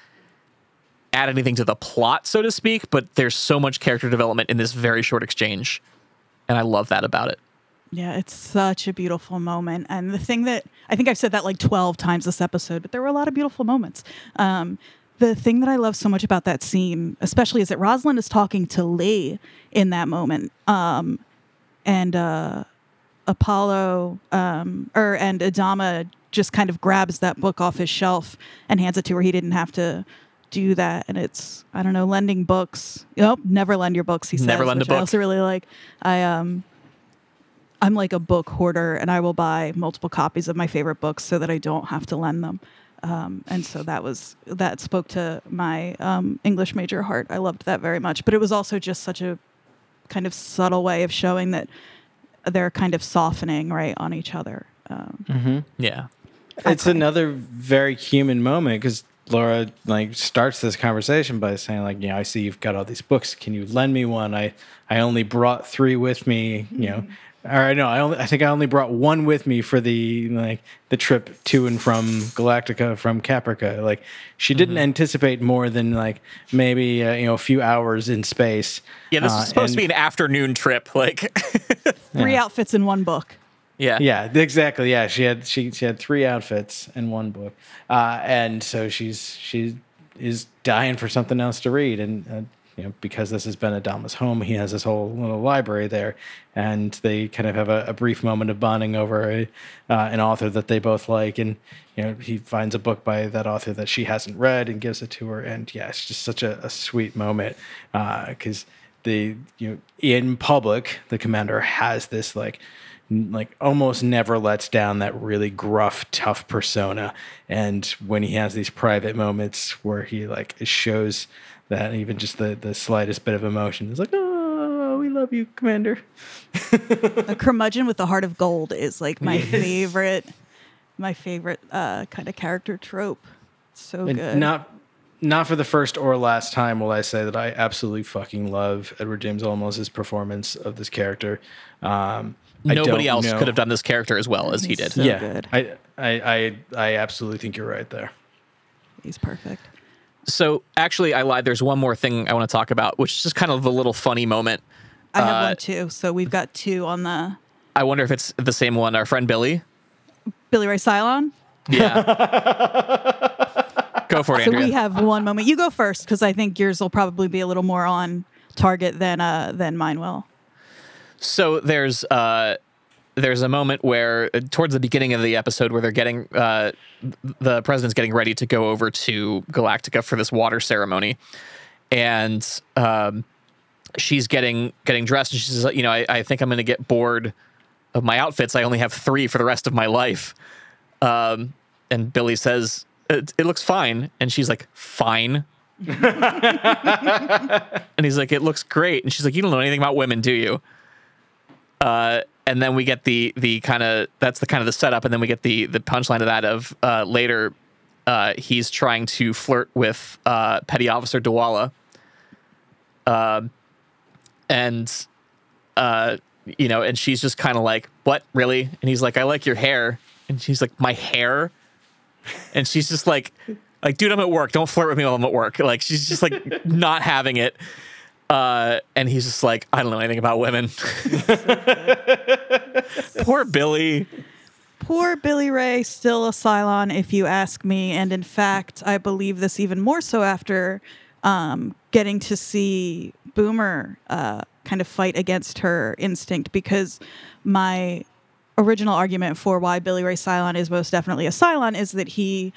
add anything to the plot, so to speak, but there's so much character development in this very short exchange, and I love that about it. Yeah, it's such a beautiful moment. And the thing that I think I've said that like 12 times this episode, but there were a lot of beautiful moments. Um, the thing that I love so much about that scene, especially, is that Roslin is talking to Lee in that moment. Um, and uh, Apollo um, or and Adama just kind of grabs that book off his shelf and hands it to her. He didn't have to do that. And it's, I don't know, lending books. Nope, never lend your books, he says. Never lend a which I also really like. I, um, I'm like a book hoarder and I will buy multiple copies of my favorite books so that I don't have to lend them. Um, and so that was that spoke to my um, English major heart. I loved that very much. But it was also just such a kind of subtle way of showing that they're kind of softening right on each other. Um, Yeah. It's another very human moment because Laura like starts this conversation by saying like, you know, I see you've got all these books. Can you lend me one? I I only brought three with me. You know, or no, I only I think I only brought one with me for the like the trip to and from Galactica from Caprica. Like she didn't anticipate more than like maybe uh, you know a few hours in space. Yeah, this Uh, is supposed to be an afternoon trip. Like, *laughs* three outfits in one book. yeah. Yeah, exactly. Yeah, she had she she had three outfits in one book, uh, and so she's she is dying for something else to read, and uh, you know because this has been Adama's home, he has this whole little library there, and they kind of have a, a brief moment of bonding over a, uh, an author that they both like, and you know he finds a book by that author that she hasn't read and gives it to her, and yeah, it's just such a, a sweet moment because the you know in public the commander has this like like almost never lets down that really gruff tough persona and when he has these private moments where he like shows that even just the the slightest bit of emotion is like oh we love you commander *laughs* A curmudgeon with a heart of gold is like my favorite, my favorite uh, kind of character trope. So and good. not not for the first or last time will I say that I absolutely fucking love Edward James Olmos's performance of this character. Um, Nobody else know- could have done this character as well as he did. so yeah, good. I, I I I absolutely think you're right there. He's perfect. So actually, I lied. There's one more thing I want to talk about, which is just kind of a little funny moment. I have Uh, one too. So we've got two on the I wonder if it's the same one. Our friend Billy. Billy Ray Cylon. Yeah. *laughs* Go for it, So Andrea. we have one moment. You go first because I think yours will probably be a little more on target than uh than mine will. So there's uh there's a moment where uh, towards the beginning of the episode where they're getting uh the president's getting ready to go over to Galactica for this water ceremony and um she's getting getting dressed, and she's like, you know, I, I think I'm going to get bored of my outfits. I only have three for the rest of my life. Um, and Billy says, it, it looks fine. And she's like, fine. *laughs* and he's like, it looks great. And she's like, you don't know anything about women, do you? Uh, and then we get the the kind of that's the kind of the setup, and then we get the the punchline of that of uh, later. Uh, he's trying to flirt with uh, Petty Officer Dualla, um, and uh, you know, and she's just kind of like, "What, really?" And he's like, "I like your hair," and she's like, "My hair," and she's just like, "Like, dude, I'm at work. Don't flirt with me while I'm at work." Like, she's just like *laughs* not having it. Uh, and he's just like, I don't know anything about women. *laughs* Poor Billy. Poor Billy Ray, still a Cylon, if you ask me. And in fact, I believe this even more so after um, getting to see Boomer uh, kind of fight against her instinct because my original argument for why Billy Ray Cylon is most definitely a Cylon is that he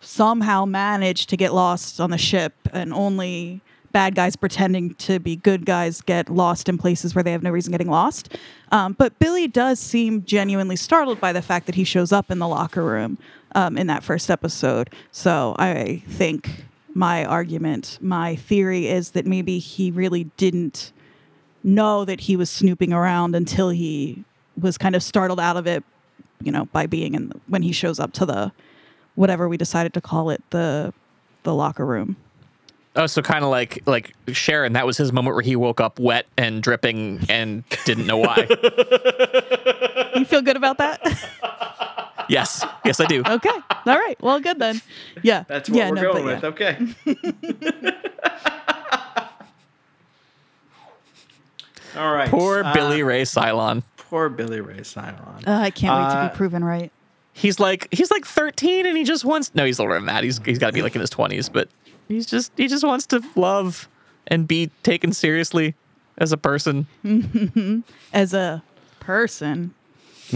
somehow managed to get lost on the ship and only bad guys pretending to be good guys get lost in places where they have no reason getting lost. Um, but Billy does seem genuinely startled by the fact that he shows up in the locker room um, in that first episode. So I think my argument, my theory is that maybe he really didn't know that he was snooping around until he was kind of startled out of it, you know, by being in the, when he shows up to the whatever we decided to call it the the locker room. Oh, so kind of like like Sharon. That was his moment where he woke up wet and dripping and didn't know why. *laughs* You feel good about that? yes, yes, I do. okay. All right. Well, good then. Yeah. That's what yeah, we're no, going with. yeah. Okay. *laughs* All right. Poor uh, Billy Ray Cylon. Poor Billy Ray Cylon. Uh, I can't wait to Uh, be proven right. He's like he's like 13 and he just wants no, he's older than that. He's he's got to be like in his 20s, but he's just he just wants to love and be taken seriously as a person. *laughs* As a person, *laughs*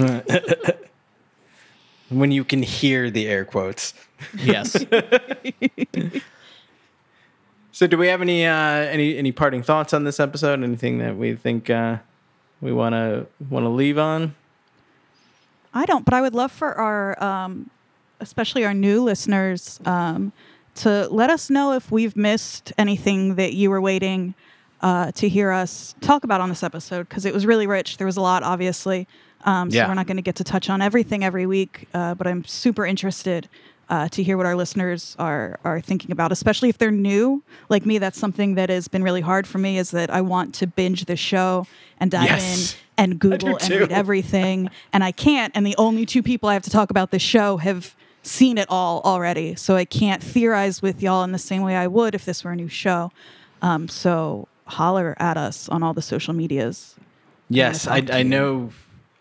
when you can hear the air quotes. Yes. *laughs* So, do we have any uh, any any parting thoughts on this episode? Anything that we think uh, we want to want to leave on? I don't, but I would love for our, um, especially our new listeners, um, to let us know if we've missed anything that you were waiting uh, to hear us talk about on this episode because it was really rich. There was a lot, obviously. Um, so Yeah. we're not going to get to touch on everything every week, uh, but I'm super interested uh, to hear what our listeners are are thinking about, especially if they're new. Like me, that's something that has been really hard for me. Is that I want to binge the show and dive Yes. in and *laughs* Google and read everything, and I can't. And the only two people I have to talk about this show have seen it all already, so I can't theorize with y'all in the same way I would if this were a new show. Um, so holler at us on all the social medias. Yes, I, I know.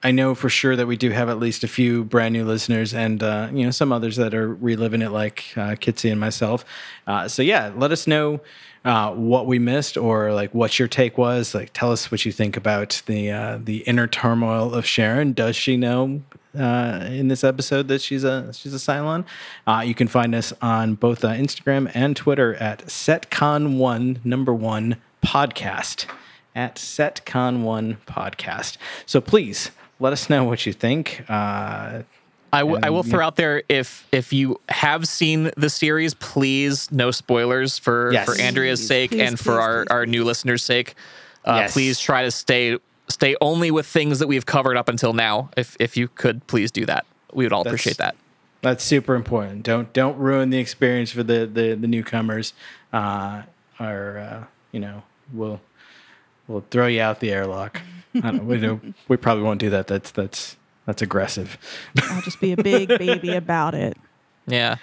I know for sure that we do have at least a few brand new listeners, and uh, you know some others that are reliving it, like uh, Kitsy and myself. Uh, so yeah, let us know uh, what we missed, or like what your take was. Like, tell us what you think about the uh, the inner turmoil of Sharon. Does she know uh, in this episode that she's a she's a Cylon? Uh, you can find us on both uh, Instagram and Twitter at setcon1 number one podcast at setcon1 podcast. So please let us know what you think. Uh, I, w- I will And, throw out there if if you have seen the series, please no spoilers for Yes. for Andrea's Please, sake please, and for please, our please, our new listeners' sake. Uh, Yes. Please try to stay stay only with things that we've covered up until now. If if you could, please do that. We would all That's- appreciate that. that's super important. Don't don't ruin the experience for the the, the newcomers. Uh, or uh, you know we'll we'll throw you out the airlock. I don't, we don't, *laughs* we probably won't do that. That's that's that's aggressive. I'll just be a big *laughs* baby about it. Yeah.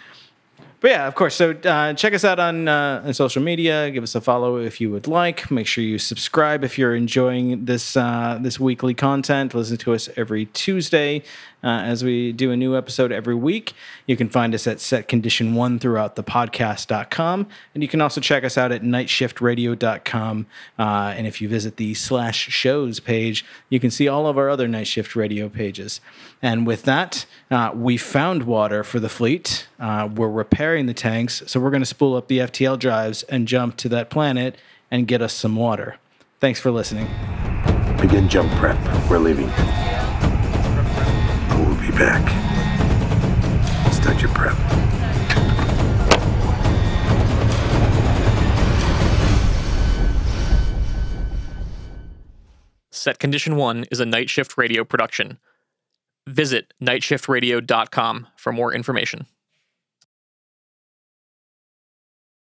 But yeah, of course. So uh, check us out on, uh, on social media. Give us a follow if you would like. Make sure you subscribe if you're enjoying this uh, this weekly content. Listen to us every Tuesday uh, as we do a new episode every week. You can find us at Set Condition One throughout the podcast.com. and you can also check us out at nightshiftradio.com. Uh, and if you visit the slash shows page, you can see all of our other Night Shift Radio pages. And with that, uh, we found water for the fleet. Uh, we're repairing the tanks, so we're going to spool up the FTL drives and jump to that planet and get us some water. Thanks for listening. Begin jump prep. We're leaving. Be back. Start your prep. Set Condition 1 is a night shift radio production. Visit nightshiftradio.com for more information.